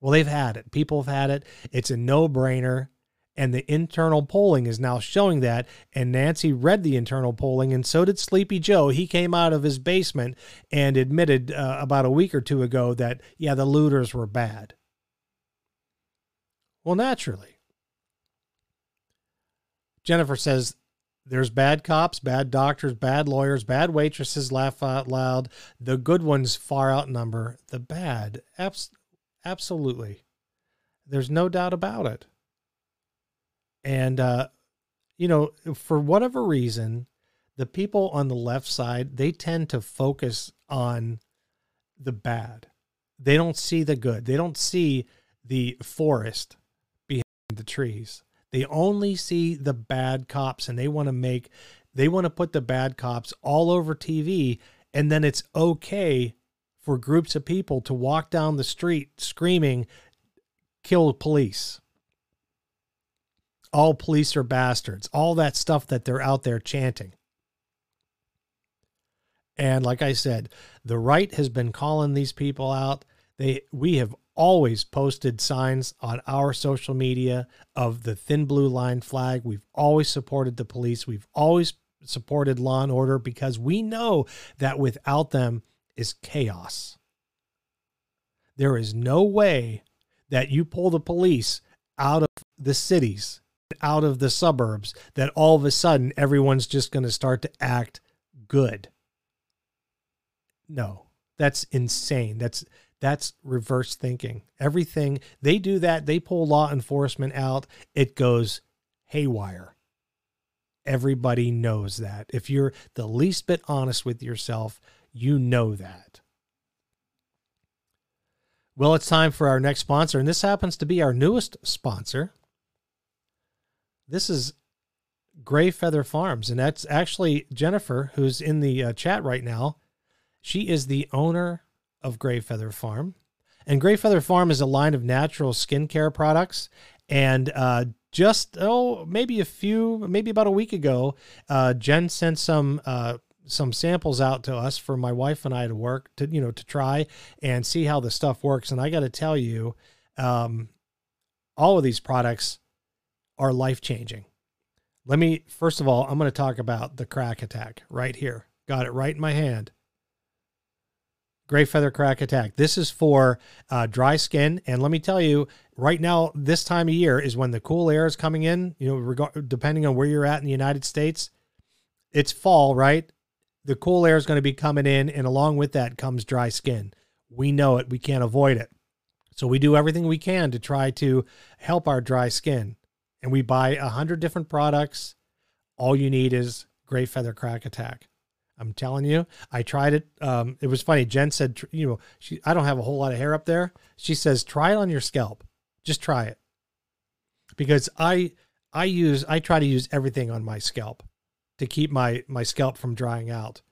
well, they've had it. People have had it. It's a no brainer. And the internal polling is now showing that. And Nancy read the internal polling, and so did Sleepy Joe. He came out of his basement and admitted uh, about a week or two ago that, yeah, the looters were bad. Well, naturally. Jennifer says there's bad cops, bad doctors, bad lawyers, bad waitresses, laugh out loud. The good ones far outnumber the bad. Abs- absolutely. There's no doubt about it. And, uh, you know, for whatever reason, the people on the left side, they tend to focus on the bad. They don't see the good. They don't see the forest behind the trees. They only see the bad cops and they want to make, they want to put the bad cops all over TV. And then it's okay for groups of people to walk down the street screaming, kill police all police are bastards, all that stuff that they're out there chanting. And like I said, the right has been calling these people out. They we have always posted signs on our social media of the thin blue line flag. We've always supported the police. We've always supported law and order because we know that without them is chaos. There is no way that you pull the police out of the cities out of the suburbs that all of a sudden everyone's just going to start to act good. No, that's insane. That's that's reverse thinking. Everything they do that, they pull law enforcement out, it goes haywire. Everybody knows that. If you're the least bit honest with yourself, you know that. Well, it's time for our next sponsor, and this happens to be our newest sponsor. This is Gray Feather Farms, and that's actually Jennifer, who's in the uh, chat right now. She is the owner of Gray Feather Farm. And Gray Feather Farm is a line of natural skincare products. And uh, just, oh, maybe a few, maybe about a week ago, uh, Jen sent some. Uh, some samples out to us for my wife and I to work to you know to try and see how the stuff works and I got to tell you um, all of these products are life changing. Let me, first of all, I'm going to talk about the crack attack right here. Got it right in my hand. Gray Feather Crack Attack. This is for uh, dry skin. And let me tell you, right now, this time of year is when the cool air is coming in. You know, reg- depending on where you're at in the United States, it's fall, right? The cool air is going to be coming in. And along with that comes dry skin. We know it. We can't avoid it. So we do everything we can to try to help our dry skin and we buy a hundred different products. All you need is Gray Feather Crack Attack. I'm telling you, I tried it. Um, it was funny. Jen said, you know, she, I don't have a whole lot of hair up there. She says, try it on your scalp. Just try it. Because I, I use, I try to use everything on my scalp to keep my, my scalp from drying out.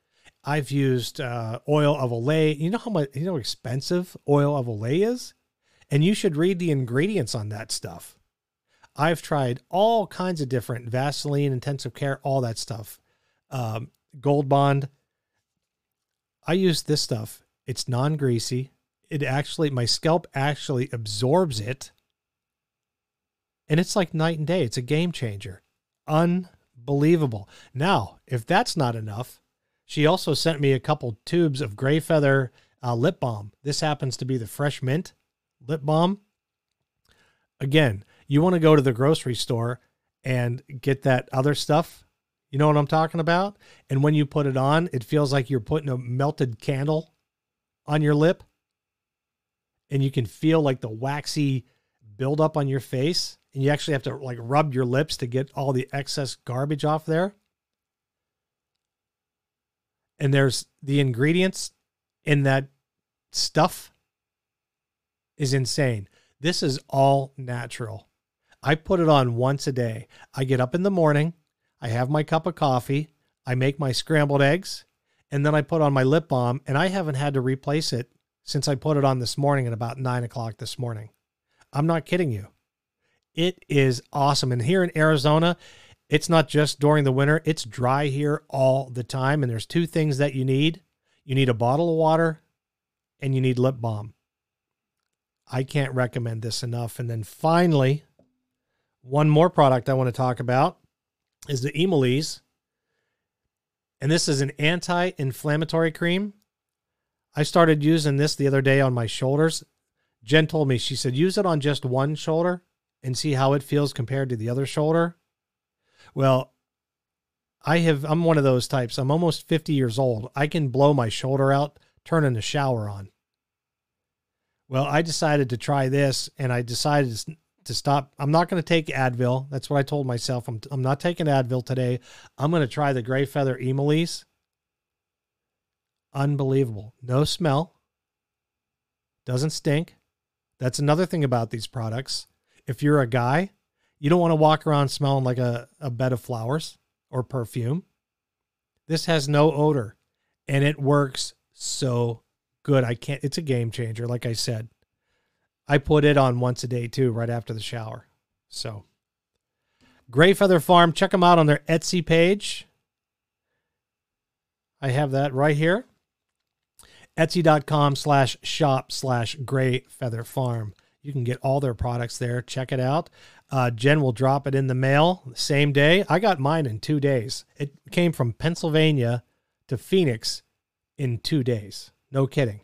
I've used uh, oil of Olay. You know how much, you know, how expensive oil of Olay is? And you should read the ingredients on that stuff. I've tried all kinds of different Vaseline, intensive care, all that stuff. Um, Gold Bond. I use this stuff. It's non greasy. It actually, my scalp actually absorbs it. And it's like night and day. It's a game changer. Unbelievable. Now, if that's not enough, she also sent me a couple tubes of gray feather uh, lip balm. This happens to be the fresh mint lip balm. Again, you want to go to the grocery store and get that other stuff, You know what I'm talking about? And when you put it on, it feels like you're putting a melted candle on your lip. And you can feel like the waxy buildup on your face. And you actually have to like rub your lips to get all the excess garbage off there. And there's the ingredients in that stuff is insane. This is all natural. I put it on once a day. I get up in the morning, I have my cup of coffee, I make my scrambled eggs, and then I put on my lip balm, and I haven't had to replace it since I put it on this morning at about nine o'clock this morning. I'm not kidding you. It is awesome. And here in Arizona, it's not just during the winter, it's dry here all the time. And there's two things that you need you need a bottle of water and you need lip balm. I can't recommend this enough. And then finally, one more product I want to talk about is the Emolese. And this is an anti inflammatory cream. I started using this the other day on my shoulders. Jen told me, she said, use it on just one shoulder and see how it feels compared to the other shoulder. Well, I have, I'm one of those types. I'm almost 50 years old. I can blow my shoulder out turning the shower on. Well, I decided to try this and I decided to stop. I'm not going to take Advil. That's what I told myself. I'm, I'm not taking Advil today. I'm going to try the Gray Feather Emolese. Unbelievable. No smell. Doesn't stink. That's another thing about these products. If you're a guy, you don't want to walk around smelling like a, a bed of flowers or perfume. This has no odor and it works so good. I can't, it's a game changer, like I said. I put it on once a day too, right after the shower. So, Gray Feather Farm, check them out on their Etsy page. I have that right here. Etsy.com slash shop slash Gray Feather Farm. You can get all their products there. Check it out. Uh, Jen will drop it in the mail the same day. I got mine in two days. It came from Pennsylvania to Phoenix in two days. No kidding.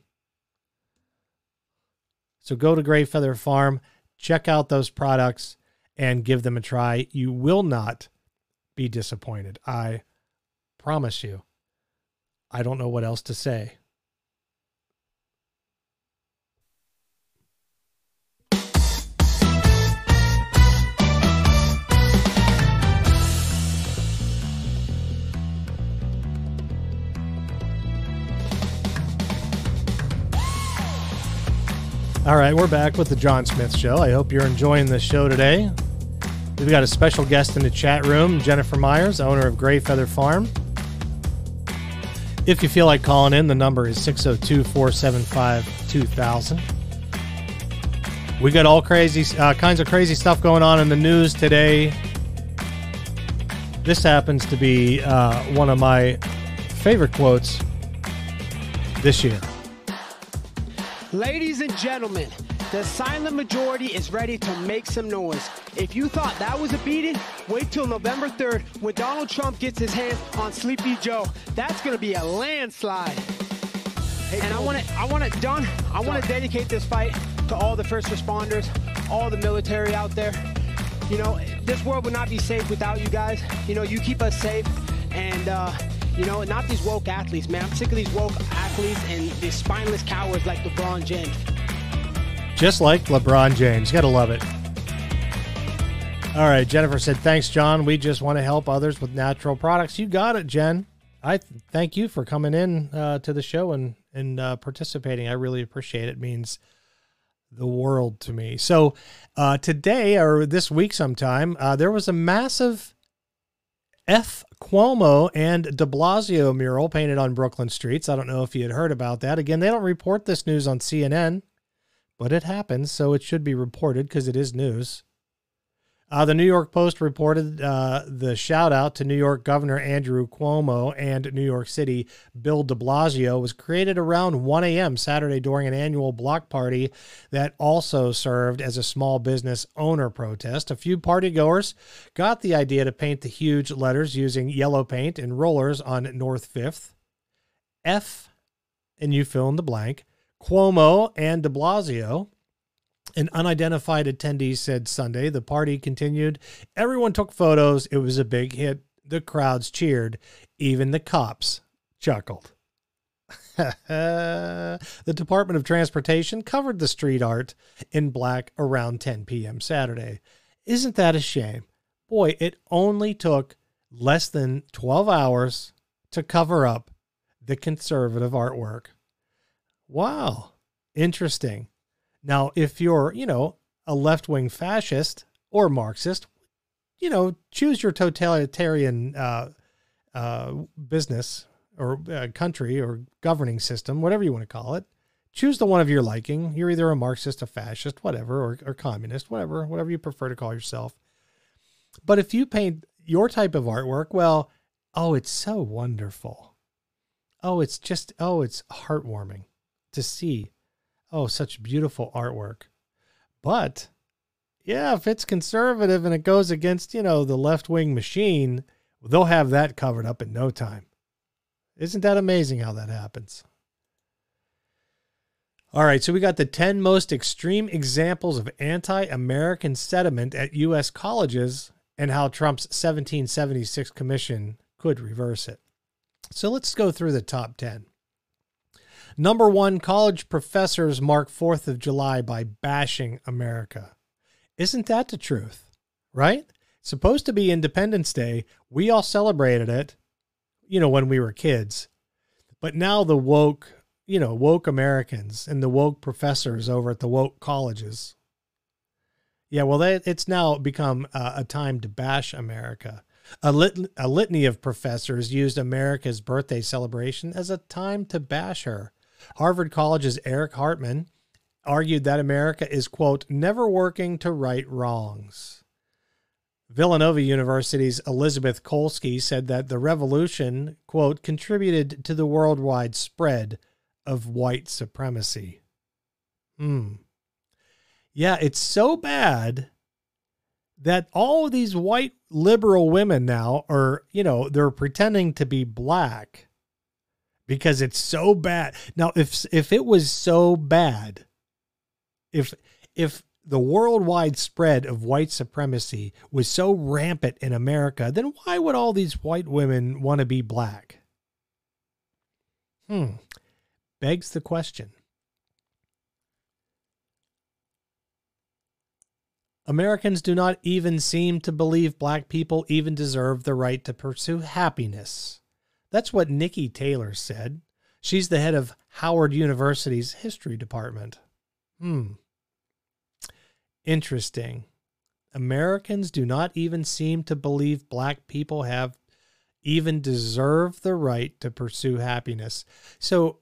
So go to Gray Feather Farm, check out those products, and give them a try. You will not be disappointed. I promise you. I don't know what else to say. All right, we're back with the John Smith Show. I hope you're enjoying the show today. We've got a special guest in the chat room, Jennifer Myers, owner of Gray Feather Farm. If you feel like calling in, the number is 602 475 2000. We got all crazy uh, kinds of crazy stuff going on in the news today. This happens to be uh, one of my favorite quotes this year.
Ladies and gentlemen, the silent majority is ready to make some noise. If you thought that was a beating, wait till November 3rd when Donald Trump gets his hands on Sleepy Joe. That's going to be a landslide. Hey, and I want to, I want to, Don, I want to dedicate this fight to all the first responders, all the military out there. You know, this world would not be safe without you guys. You know, you keep us safe, and uh, you know, not these woke athletes, man. I'm sick of these woke athletes and these spineless cowards like LeBron James.
Just like LeBron James. Gotta love it. All right, Jennifer said, Thanks, John. We just want to help others with natural products. You got it, Jen. I th- thank you for coming in uh, to the show and, and uh, participating. I really appreciate it. it. means the world to me. So, uh, today or this week sometime, uh, there was a massive F. Cuomo and de Blasio mural painted on Brooklyn streets. I don't know if you had heard about that. Again, they don't report this news on CNN, but it happens, so it should be reported because it is news. Uh, the New York Post reported uh, the shout out to New York Governor Andrew Cuomo and New York City Bill de Blasio was created around 1 a.m. Saturday during an annual block party that also served as a small business owner protest. A few partygoers got the idea to paint the huge letters using yellow paint and rollers on North 5th. F, and you fill in the blank, Cuomo and de Blasio an unidentified attendee said Sunday the party continued. Everyone took photos. It was a big hit. The crowds cheered. Even the cops chuckled. [LAUGHS] the Department of Transportation covered the street art in black around 10 p.m. Saturday. Isn't that a shame? Boy, it only took less than 12 hours to cover up the conservative artwork. Wow, interesting. Now, if you're, you know, a left wing fascist or Marxist, you know, choose your totalitarian uh, uh, business or uh, country or governing system, whatever you want to call it. Choose the one of your liking. You're either a Marxist, a fascist, whatever, or, or communist, whatever, whatever you prefer to call yourself. But if you paint your type of artwork, well, oh, it's so wonderful. Oh, it's just, oh, it's heartwarming to see. Oh, such beautiful artwork. But yeah, if it's conservative and it goes against, you know, the left wing machine, they'll have that covered up in no time. Isn't that amazing how that happens? All right, so we got the 10 most extreme examples of anti American sentiment at U.S. colleges and how Trump's 1776 commission could reverse it. So let's go through the top 10. Number one, college professors mark 4th of July by bashing America. Isn't that the truth? Right? It's supposed to be Independence Day. We all celebrated it you know, when we were kids. But now the woke, you know, woke Americans and the woke professors over at the woke colleges. Yeah, well, they, it's now become uh, a time to bash America. A, lit- a litany of professors used America's birthday celebration as a time to bash her. Harvard College's Eric Hartman argued that America is, quote, never working to right wrongs. Villanova University's Elizabeth Kolsky said that the revolution, quote, contributed to the worldwide spread of white supremacy. Hmm. Yeah, it's so bad that all these white liberal women now are, you know, they're pretending to be black because it's so bad. Now, if if it was so bad, if if the worldwide spread of white supremacy was so rampant in America, then why would all these white women want to be black? Hmm. Begs the question. Americans do not even seem to believe black people even deserve the right to pursue happiness. That's what Nikki Taylor said. She's the head of Howard University's history department. Hmm. Interesting. Americans do not even seem to believe black people have even deserve the right to pursue happiness. So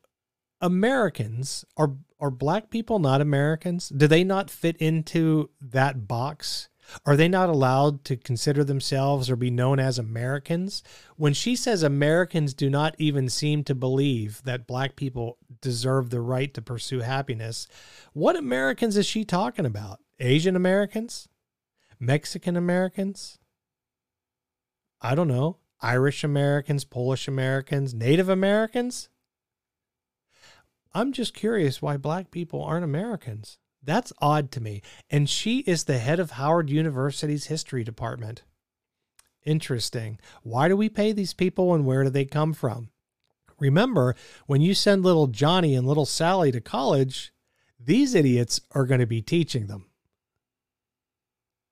Americans are are black people not Americans? Do they not fit into that box? Are they not allowed to consider themselves or be known as Americans? When she says Americans do not even seem to believe that black people deserve the right to pursue happiness, what Americans is she talking about? Asian Americans, Mexican Americans, I don't know, Irish Americans, Polish Americans, Native Americans. I'm just curious why black people aren't Americans. That's odd to me. And she is the head of Howard University's history department. Interesting. Why do we pay these people and where do they come from? Remember, when you send little Johnny and little Sally to college, these idiots are going to be teaching them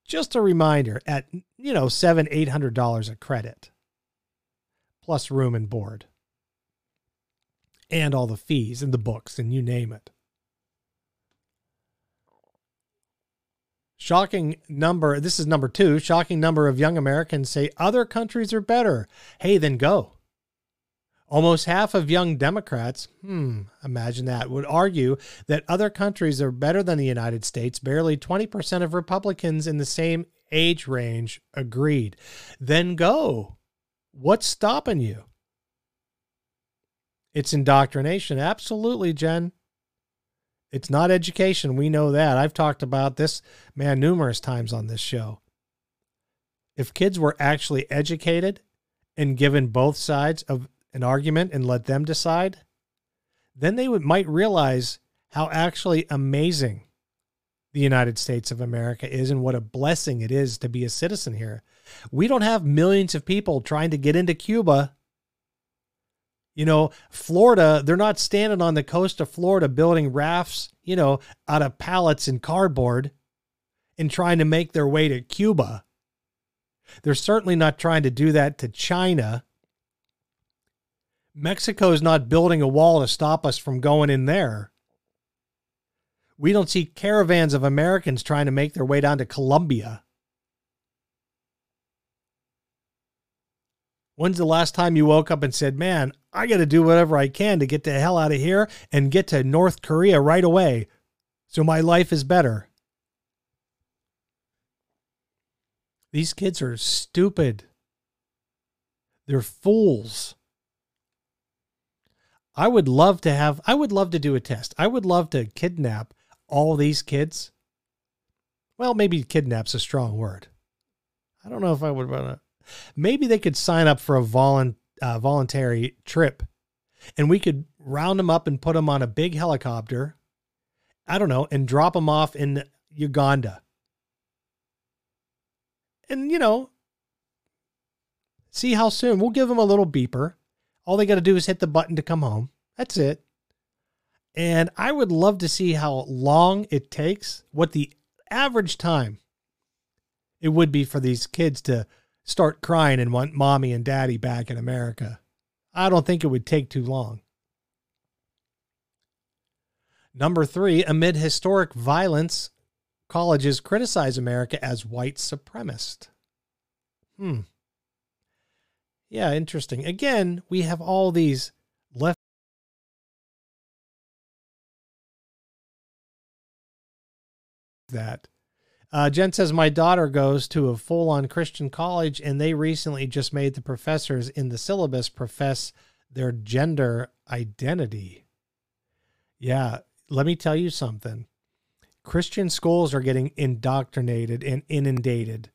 just a reminder at you know seven eight hundred dollars a credit plus room and board and all the fees and the books and you name it shocking number this is number two shocking number of young americans say other countries are better hey then go Almost half of young Democrats, hmm, imagine that, would argue that other countries are better than the United States. Barely 20% of Republicans in the same age range agreed. Then go. What's stopping you? It's indoctrination. Absolutely, Jen. It's not education. We know that. I've talked about this, man, numerous times on this show. If kids were actually educated and given both sides of an argument and let them decide, then they would might realize how actually amazing the United States of America is and what a blessing it is to be a citizen here. We don't have millions of people trying to get into Cuba. You know, Florida, they're not standing on the coast of Florida building rafts, you know, out of pallets and cardboard and trying to make their way to Cuba. They're certainly not trying to do that to China. Mexico is not building a wall to stop us from going in there. We don't see caravans of Americans trying to make their way down to Colombia. When's the last time you woke up and said, Man, I got to do whatever I can to get the hell out of here and get to North Korea right away so my life is better? These kids are stupid. They're fools. I would love to have, I would love to do a test. I would love to kidnap all these kids. Well, maybe kidnap's a strong word. I don't know if I would want to. Maybe they could sign up for a volun, uh, voluntary trip and we could round them up and put them on a big helicopter. I don't know, and drop them off in Uganda. And, you know, see how soon. We'll give them a little beeper. All they got to do is hit the button to come home. That's it. And I would love to see how long it takes, what the average time it would be for these kids to start crying and want mommy and daddy back in America. I don't think it would take too long. Number three, amid historic violence, colleges criticize America as white supremacist. Hmm. Yeah, interesting. Again, we have all these left that. Uh, Jen says, My daughter goes to a full on Christian college, and they recently just made the professors in the syllabus profess their gender identity. Yeah, let me tell you something. Christian schools are getting indoctrinated and inundated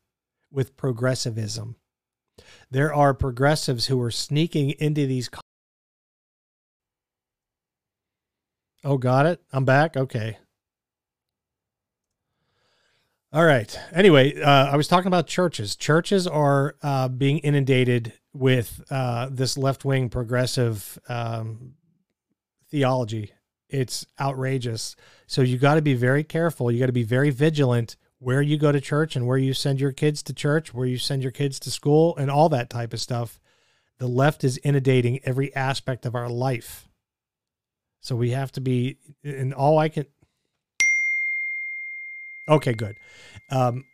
with progressivism. There are progressives who are sneaking into these. Oh, got it. I'm back. Okay. All right. Anyway, uh, I was talking about churches. Churches are uh, being inundated with uh, this left wing progressive um, theology. It's outrageous. So you got to be very careful. You got to be very vigilant where you go to church and where you send your kids to church, where you send your kids to school, and all that type of stuff. The left is inundating every aspect of our life. So we have to be, and all I can, Okay, good. Um,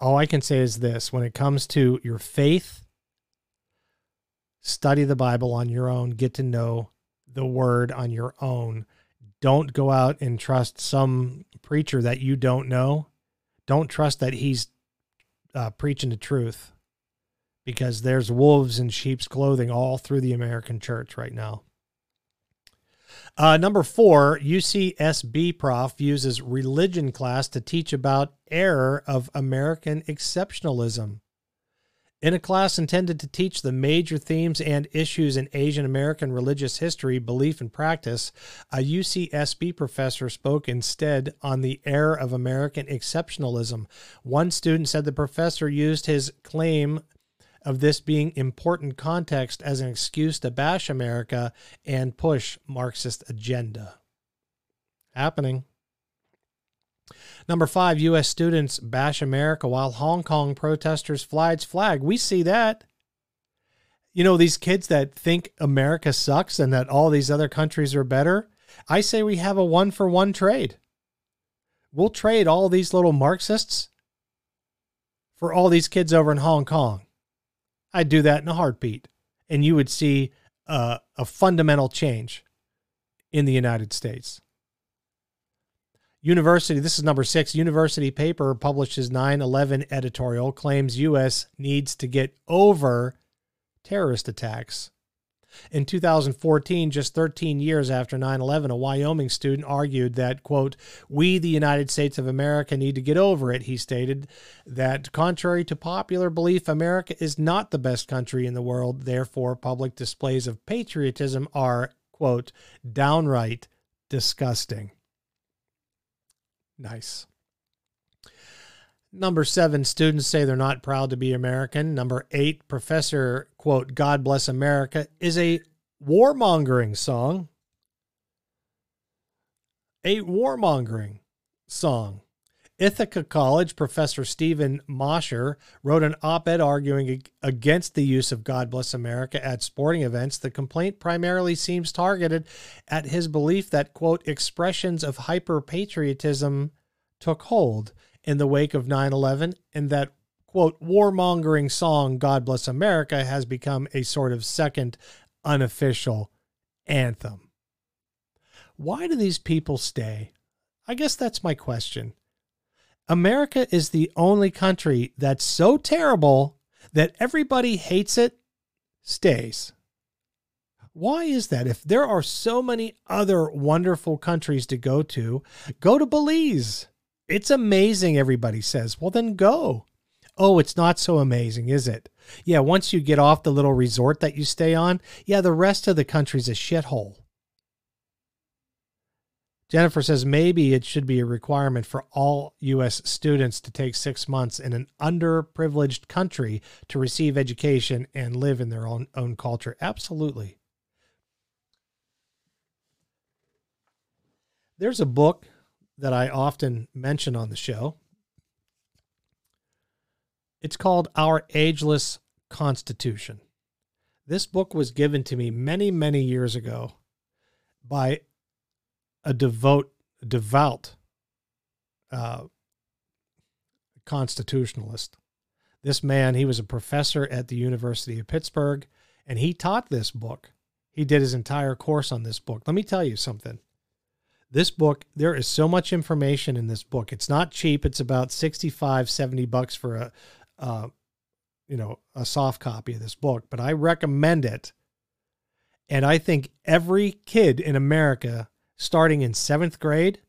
all I can say is this when it comes to your faith, study the Bible on your own, get to know the word on your own. Don't go out and trust some preacher that you don't know. Don't trust that he's uh, preaching the truth because there's wolves in sheep's clothing all through the American church right now. Uh, number four, UCSB prof uses religion class to teach about error of American exceptionalism. In a class intended to teach the major themes and issues in Asian American religious history, belief, and practice, a UCSB professor spoke instead on the error of American exceptionalism. One student said the professor used his claim of this being important context as an excuse to bash America and push Marxist agenda. Happening. Number five, U.S. students bash America while Hong Kong protesters fly its flag. We see that. You know, these kids that think America sucks and that all these other countries are better. I say we have a one for one trade. We'll trade all these little Marxists for all these kids over in Hong Kong. I'd do that in a heartbeat. And you would see uh, a fundamental change in the United States. University, this is number six. University paper publishes 9 11 editorial claims U.S. needs to get over terrorist attacks. In 2014, just 13 years after 9 11, a Wyoming student argued that, quote, we, the United States of America, need to get over it. He stated that, contrary to popular belief, America is not the best country in the world. Therefore, public displays of patriotism are, quote, downright disgusting. Nice. Number seven, students say they're not proud to be American. Number eight, Professor, quote, God bless America, is a warmongering song. A warmongering song. Ithaca College professor Stephen Mosher wrote an op ed arguing against the use of God Bless America at sporting events. The complaint primarily seems targeted at his belief that, quote, expressions of hyper patriotism took hold in the wake of 9 11 and that, quote, warmongering song God Bless America has become a sort of second unofficial anthem. Why do these people stay? I guess that's my question. America is the only country that's so terrible that everybody hates it, stays. Why is that? If there are so many other wonderful countries to go to, go to Belize. It's amazing, everybody says. Well, then go. Oh, it's not so amazing, is it? Yeah, once you get off the little resort that you stay on, yeah, the rest of the country's a shithole. Jennifer says maybe it should be a requirement for all U.S. students to take six months in an underprivileged country to receive education and live in their own, own culture. Absolutely. There's a book that I often mention on the show. It's called Our Ageless Constitution. This book was given to me many, many years ago by a devout, devout uh, constitutionalist. This man, he was a professor at the University of Pittsburgh, and he taught this book. He did his entire course on this book. Let me tell you something. This book, there is so much information in this book. It's not cheap. It's about 65, 70 bucks for a, uh, you know, a soft copy of this book, but I recommend it. And I think every kid in America starting in seventh grade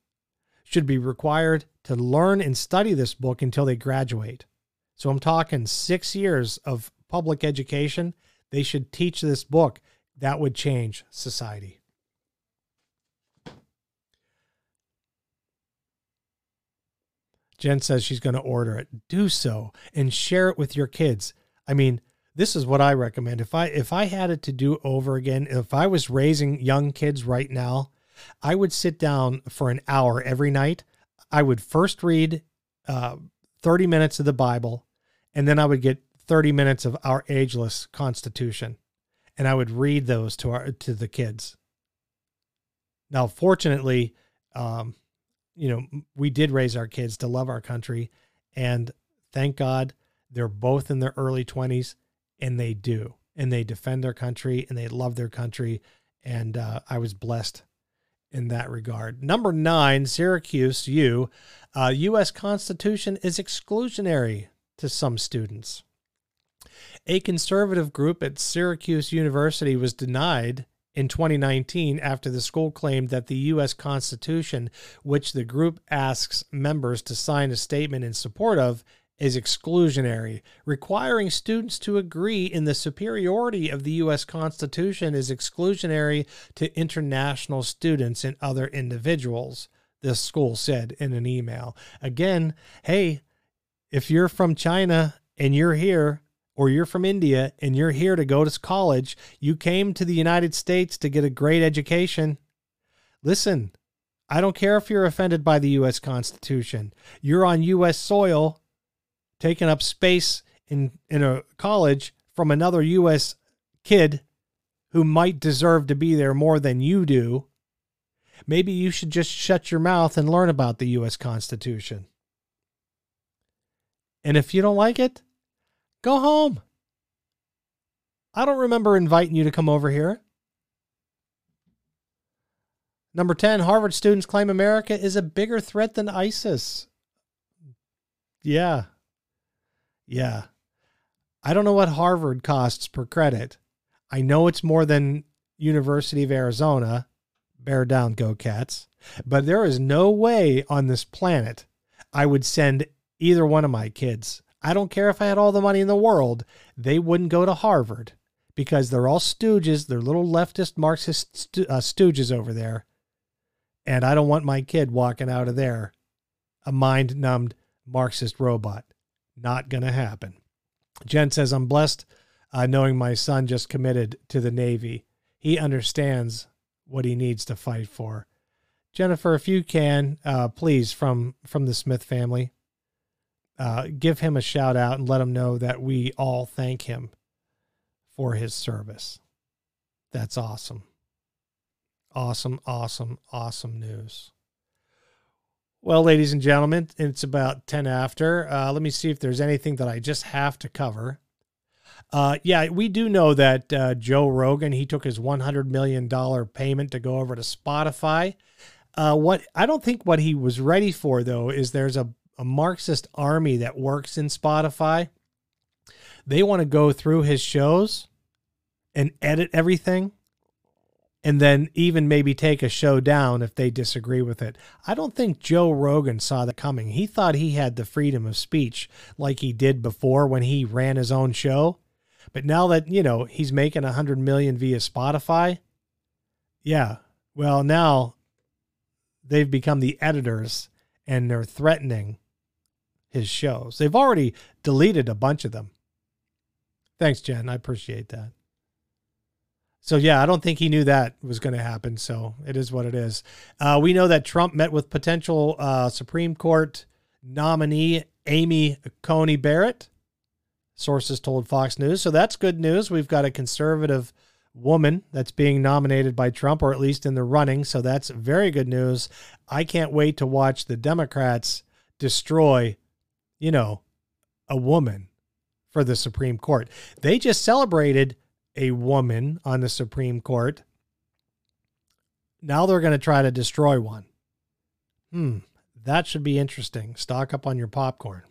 should be required to learn and study this book until they graduate. So I'm talking six years of public education. They should teach this book. That would change society. Jen says she's going to order it. Do so and share it with your kids. I mean, this is what I recommend. If I if I had it to do over again, if I was raising young kids right now, I would sit down for an hour every night. I would first read uh, 30 minutes of the Bible, and then I would get 30 minutes of our ageless Constitution, and I would read those to our to the kids. Now, fortunately, um, you know, we did raise our kids to love our country, and thank God they're both in their early 20s, and they do, and they defend their country, and they love their country, and uh, I was blessed in that regard. Number nine, Syracuse U. Uh, U.S. Constitution is exclusionary to some students. A conservative group at Syracuse University was denied in 2019 after the school claimed that the U.S. Constitution, which the group asks members to sign a statement in support of, is exclusionary. Requiring students to agree in the superiority of the U.S. Constitution is exclusionary to international students and other individuals, the school said in an email. Again, hey, if you're from China and you're here, or you're from India and you're here to go to college, you came to the United States to get a great education. Listen, I don't care if you're offended by the U.S. Constitution. You're on U.S. soil taking up space in in a college from another US kid who might deserve to be there more than you do, maybe you should just shut your mouth and learn about the US Constitution. And if you don't like it, go home. I don't remember inviting you to come over here. Number 10, Harvard students claim America is a bigger threat than ISIS. Yeah, yeah. I don't know what Harvard costs per credit. I know it's more than University of Arizona. Bear down, go cats. But there is no way on this planet I would send either one of my kids. I don't care if I had all the money in the world, they wouldn't go to Harvard because they're all stooges. They're little leftist Marxist uh, stooges over there. And I don't want my kid walking out of there a mind numbed Marxist robot. Not going to happen. Jen says, I'm blessed uh, knowing my son just committed to the Navy. He understands what he needs to fight for. Jennifer, if you can, uh, please, from from the Smith family, uh, give him a shout out and let him know that we all thank him for his service. That's awesome. Awesome, awesome, awesome news. Well, ladies and gentlemen, it's about 10 after. Uh, let me see if there's anything that I just have to cover. Uh, yeah, we do know that uh, Joe Rogan, he took his $100 million payment to go over to Spotify. Uh, what I don't think what he was ready for, though, is there's a, a Marxist army that works in Spotify. They want to go through his shows and edit everything and then even maybe take a show down if they disagree with it. I don't think Joe Rogan saw that coming. He thought he had the freedom of speech like he did before when he ran his own show. But now that, you know, he's making a 100 million via Spotify, yeah. Well, now they've become the editors and they're threatening his shows. They've already deleted a bunch of them. Thanks, Jen. I appreciate that. So yeah, I don't think he knew that was going to happen. So it is what it is. Uh, we know that Trump met with potential uh, Supreme Court nominee Amy Coney Barrett. Sources told Fox News. So that's good news. We've got a conservative woman that's being nominated by Trump, or at least in the running. So that's very good news. I can't wait to watch the Democrats destroy, you know, a woman for the Supreme Court. They just celebrated a woman on the Supreme Court. Now they're going to try to destroy one. Hmm, that should be interesting. Stock up on your popcorn.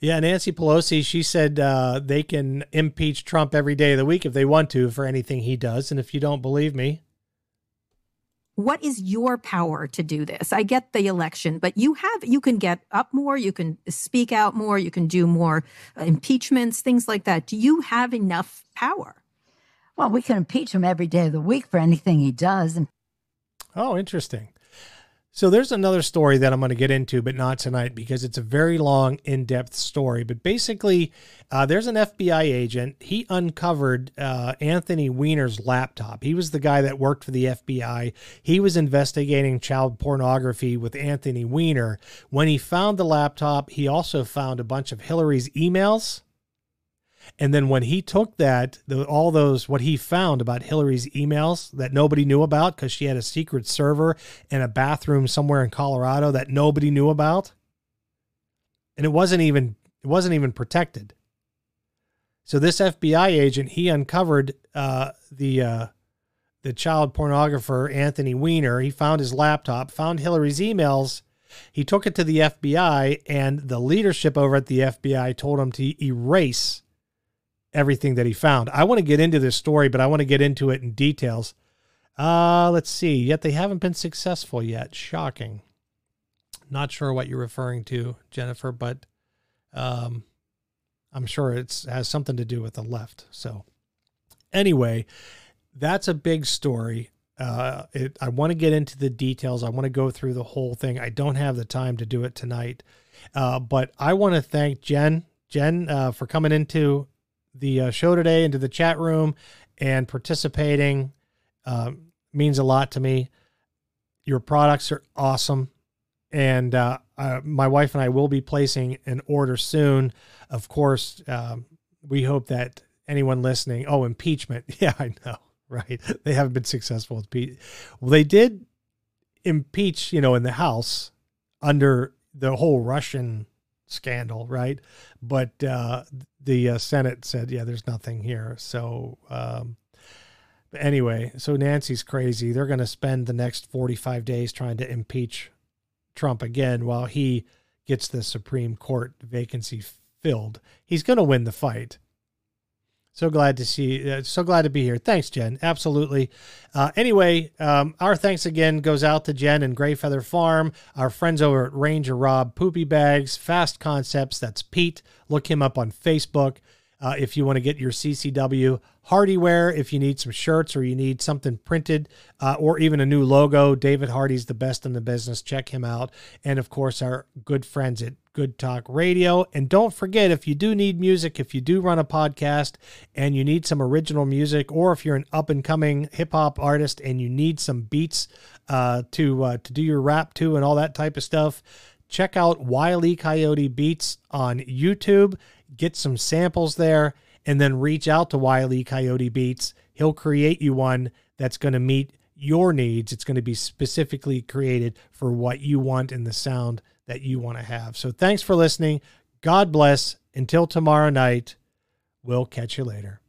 Yeah, Nancy Pelosi, she said uh, they can impeach Trump every day of the week if they want to for anything he does. And if you don't believe me,
what is your power to do this? I get the election, but you have you can get up more, you can speak out more, you can do more uh, impeachments, things like that. Do you have enough power?
Well, we can impeach him every day of the week for anything he does.
Oh, interesting. So there's another story that I'm going to get into, but not tonight because it's a very long, in depth story. But basically, uh, there's an FBI agent. He uncovered uh, Anthony Weiner's laptop. He was the guy that worked for the FBI. He was investigating child pornography with Anthony Weiner. When he found the laptop, he also found a bunch of Hillary's emails and then when he took that, the, all those, what he found about Hillary's emails that nobody knew about because she had a secret server in a bathroom somewhere in Colorado that nobody knew about. And it wasn't even, it wasn't even protected. So this FBI agent, he uncovered uh, the, uh, the child pornographer Anthony Weiner. He found his laptop, found Hillary's emails. He took it to the FBI, and the leadership over at the FBI told him to erase everything that he found. I want to get into this story, but I want to get into it in details. Uh, let's see. Yet they haven't been successful yet. Shocking. Not sure what you're referring to, Jennifer, but um, I'm sure it has something to do with the left. So, anyway, that's a big story. Uh, it, I want to get into the details. I want to go through the whole thing. I don't have the time to do it tonight, uh, but I want to thank Jen, Jen, uh, for coming into the uh, show today, into the chat room, and participating. Uh, means a lot to me. Your products are awesome. And uh, my wife and I will be placing an order soon. Of course, um, we hope that anyone listening, oh, impeachment. [LAUGHS] Yeah, I know, right? They haven't been successful with Pete. Well, they did impeach, you know, in the House under the whole Russian scandal, right? But uh, the uh, Senate said, yeah, there's nothing here. So, um, anyway, so Nancy's crazy. They're going to spend the next 45 days trying to impeach Trump again while he gets the Supreme Court vacancy filled. He's going to win the fight. So glad to see, uh, so glad to be here. Thanks, Jen. Absolutely. Uh, anyway, um, our thanks again goes out to Jen and Gray Feather Farm, our friends over at Ranger Rob Poopy Bags, Fast Concepts. That's Pete. Look him up on Facebook. Uh, if you want to get your CCW Hardyware if you need some shirts or you need something printed uh, or even a new logo. David Hardy's the best in the business. Check him out. And of course, our good friends at Good Talk Radio. And don't forget, if you do need music, if you do run a podcast and you need some original music, or if you're an up and coming hip hop artist and you need some beats uh, to uh, to do your rap to and all that type of stuff, check out Wiley Coyote Beats on YouTube. Get some samples there, and then reach out to Wiley Coyote Beats. He'll create you one that's going to meet your needs. It's going to be specifically created for what you want and the sound that you want to have. So thanks for listening. God bless. Until tomorrow night, we'll catch you later.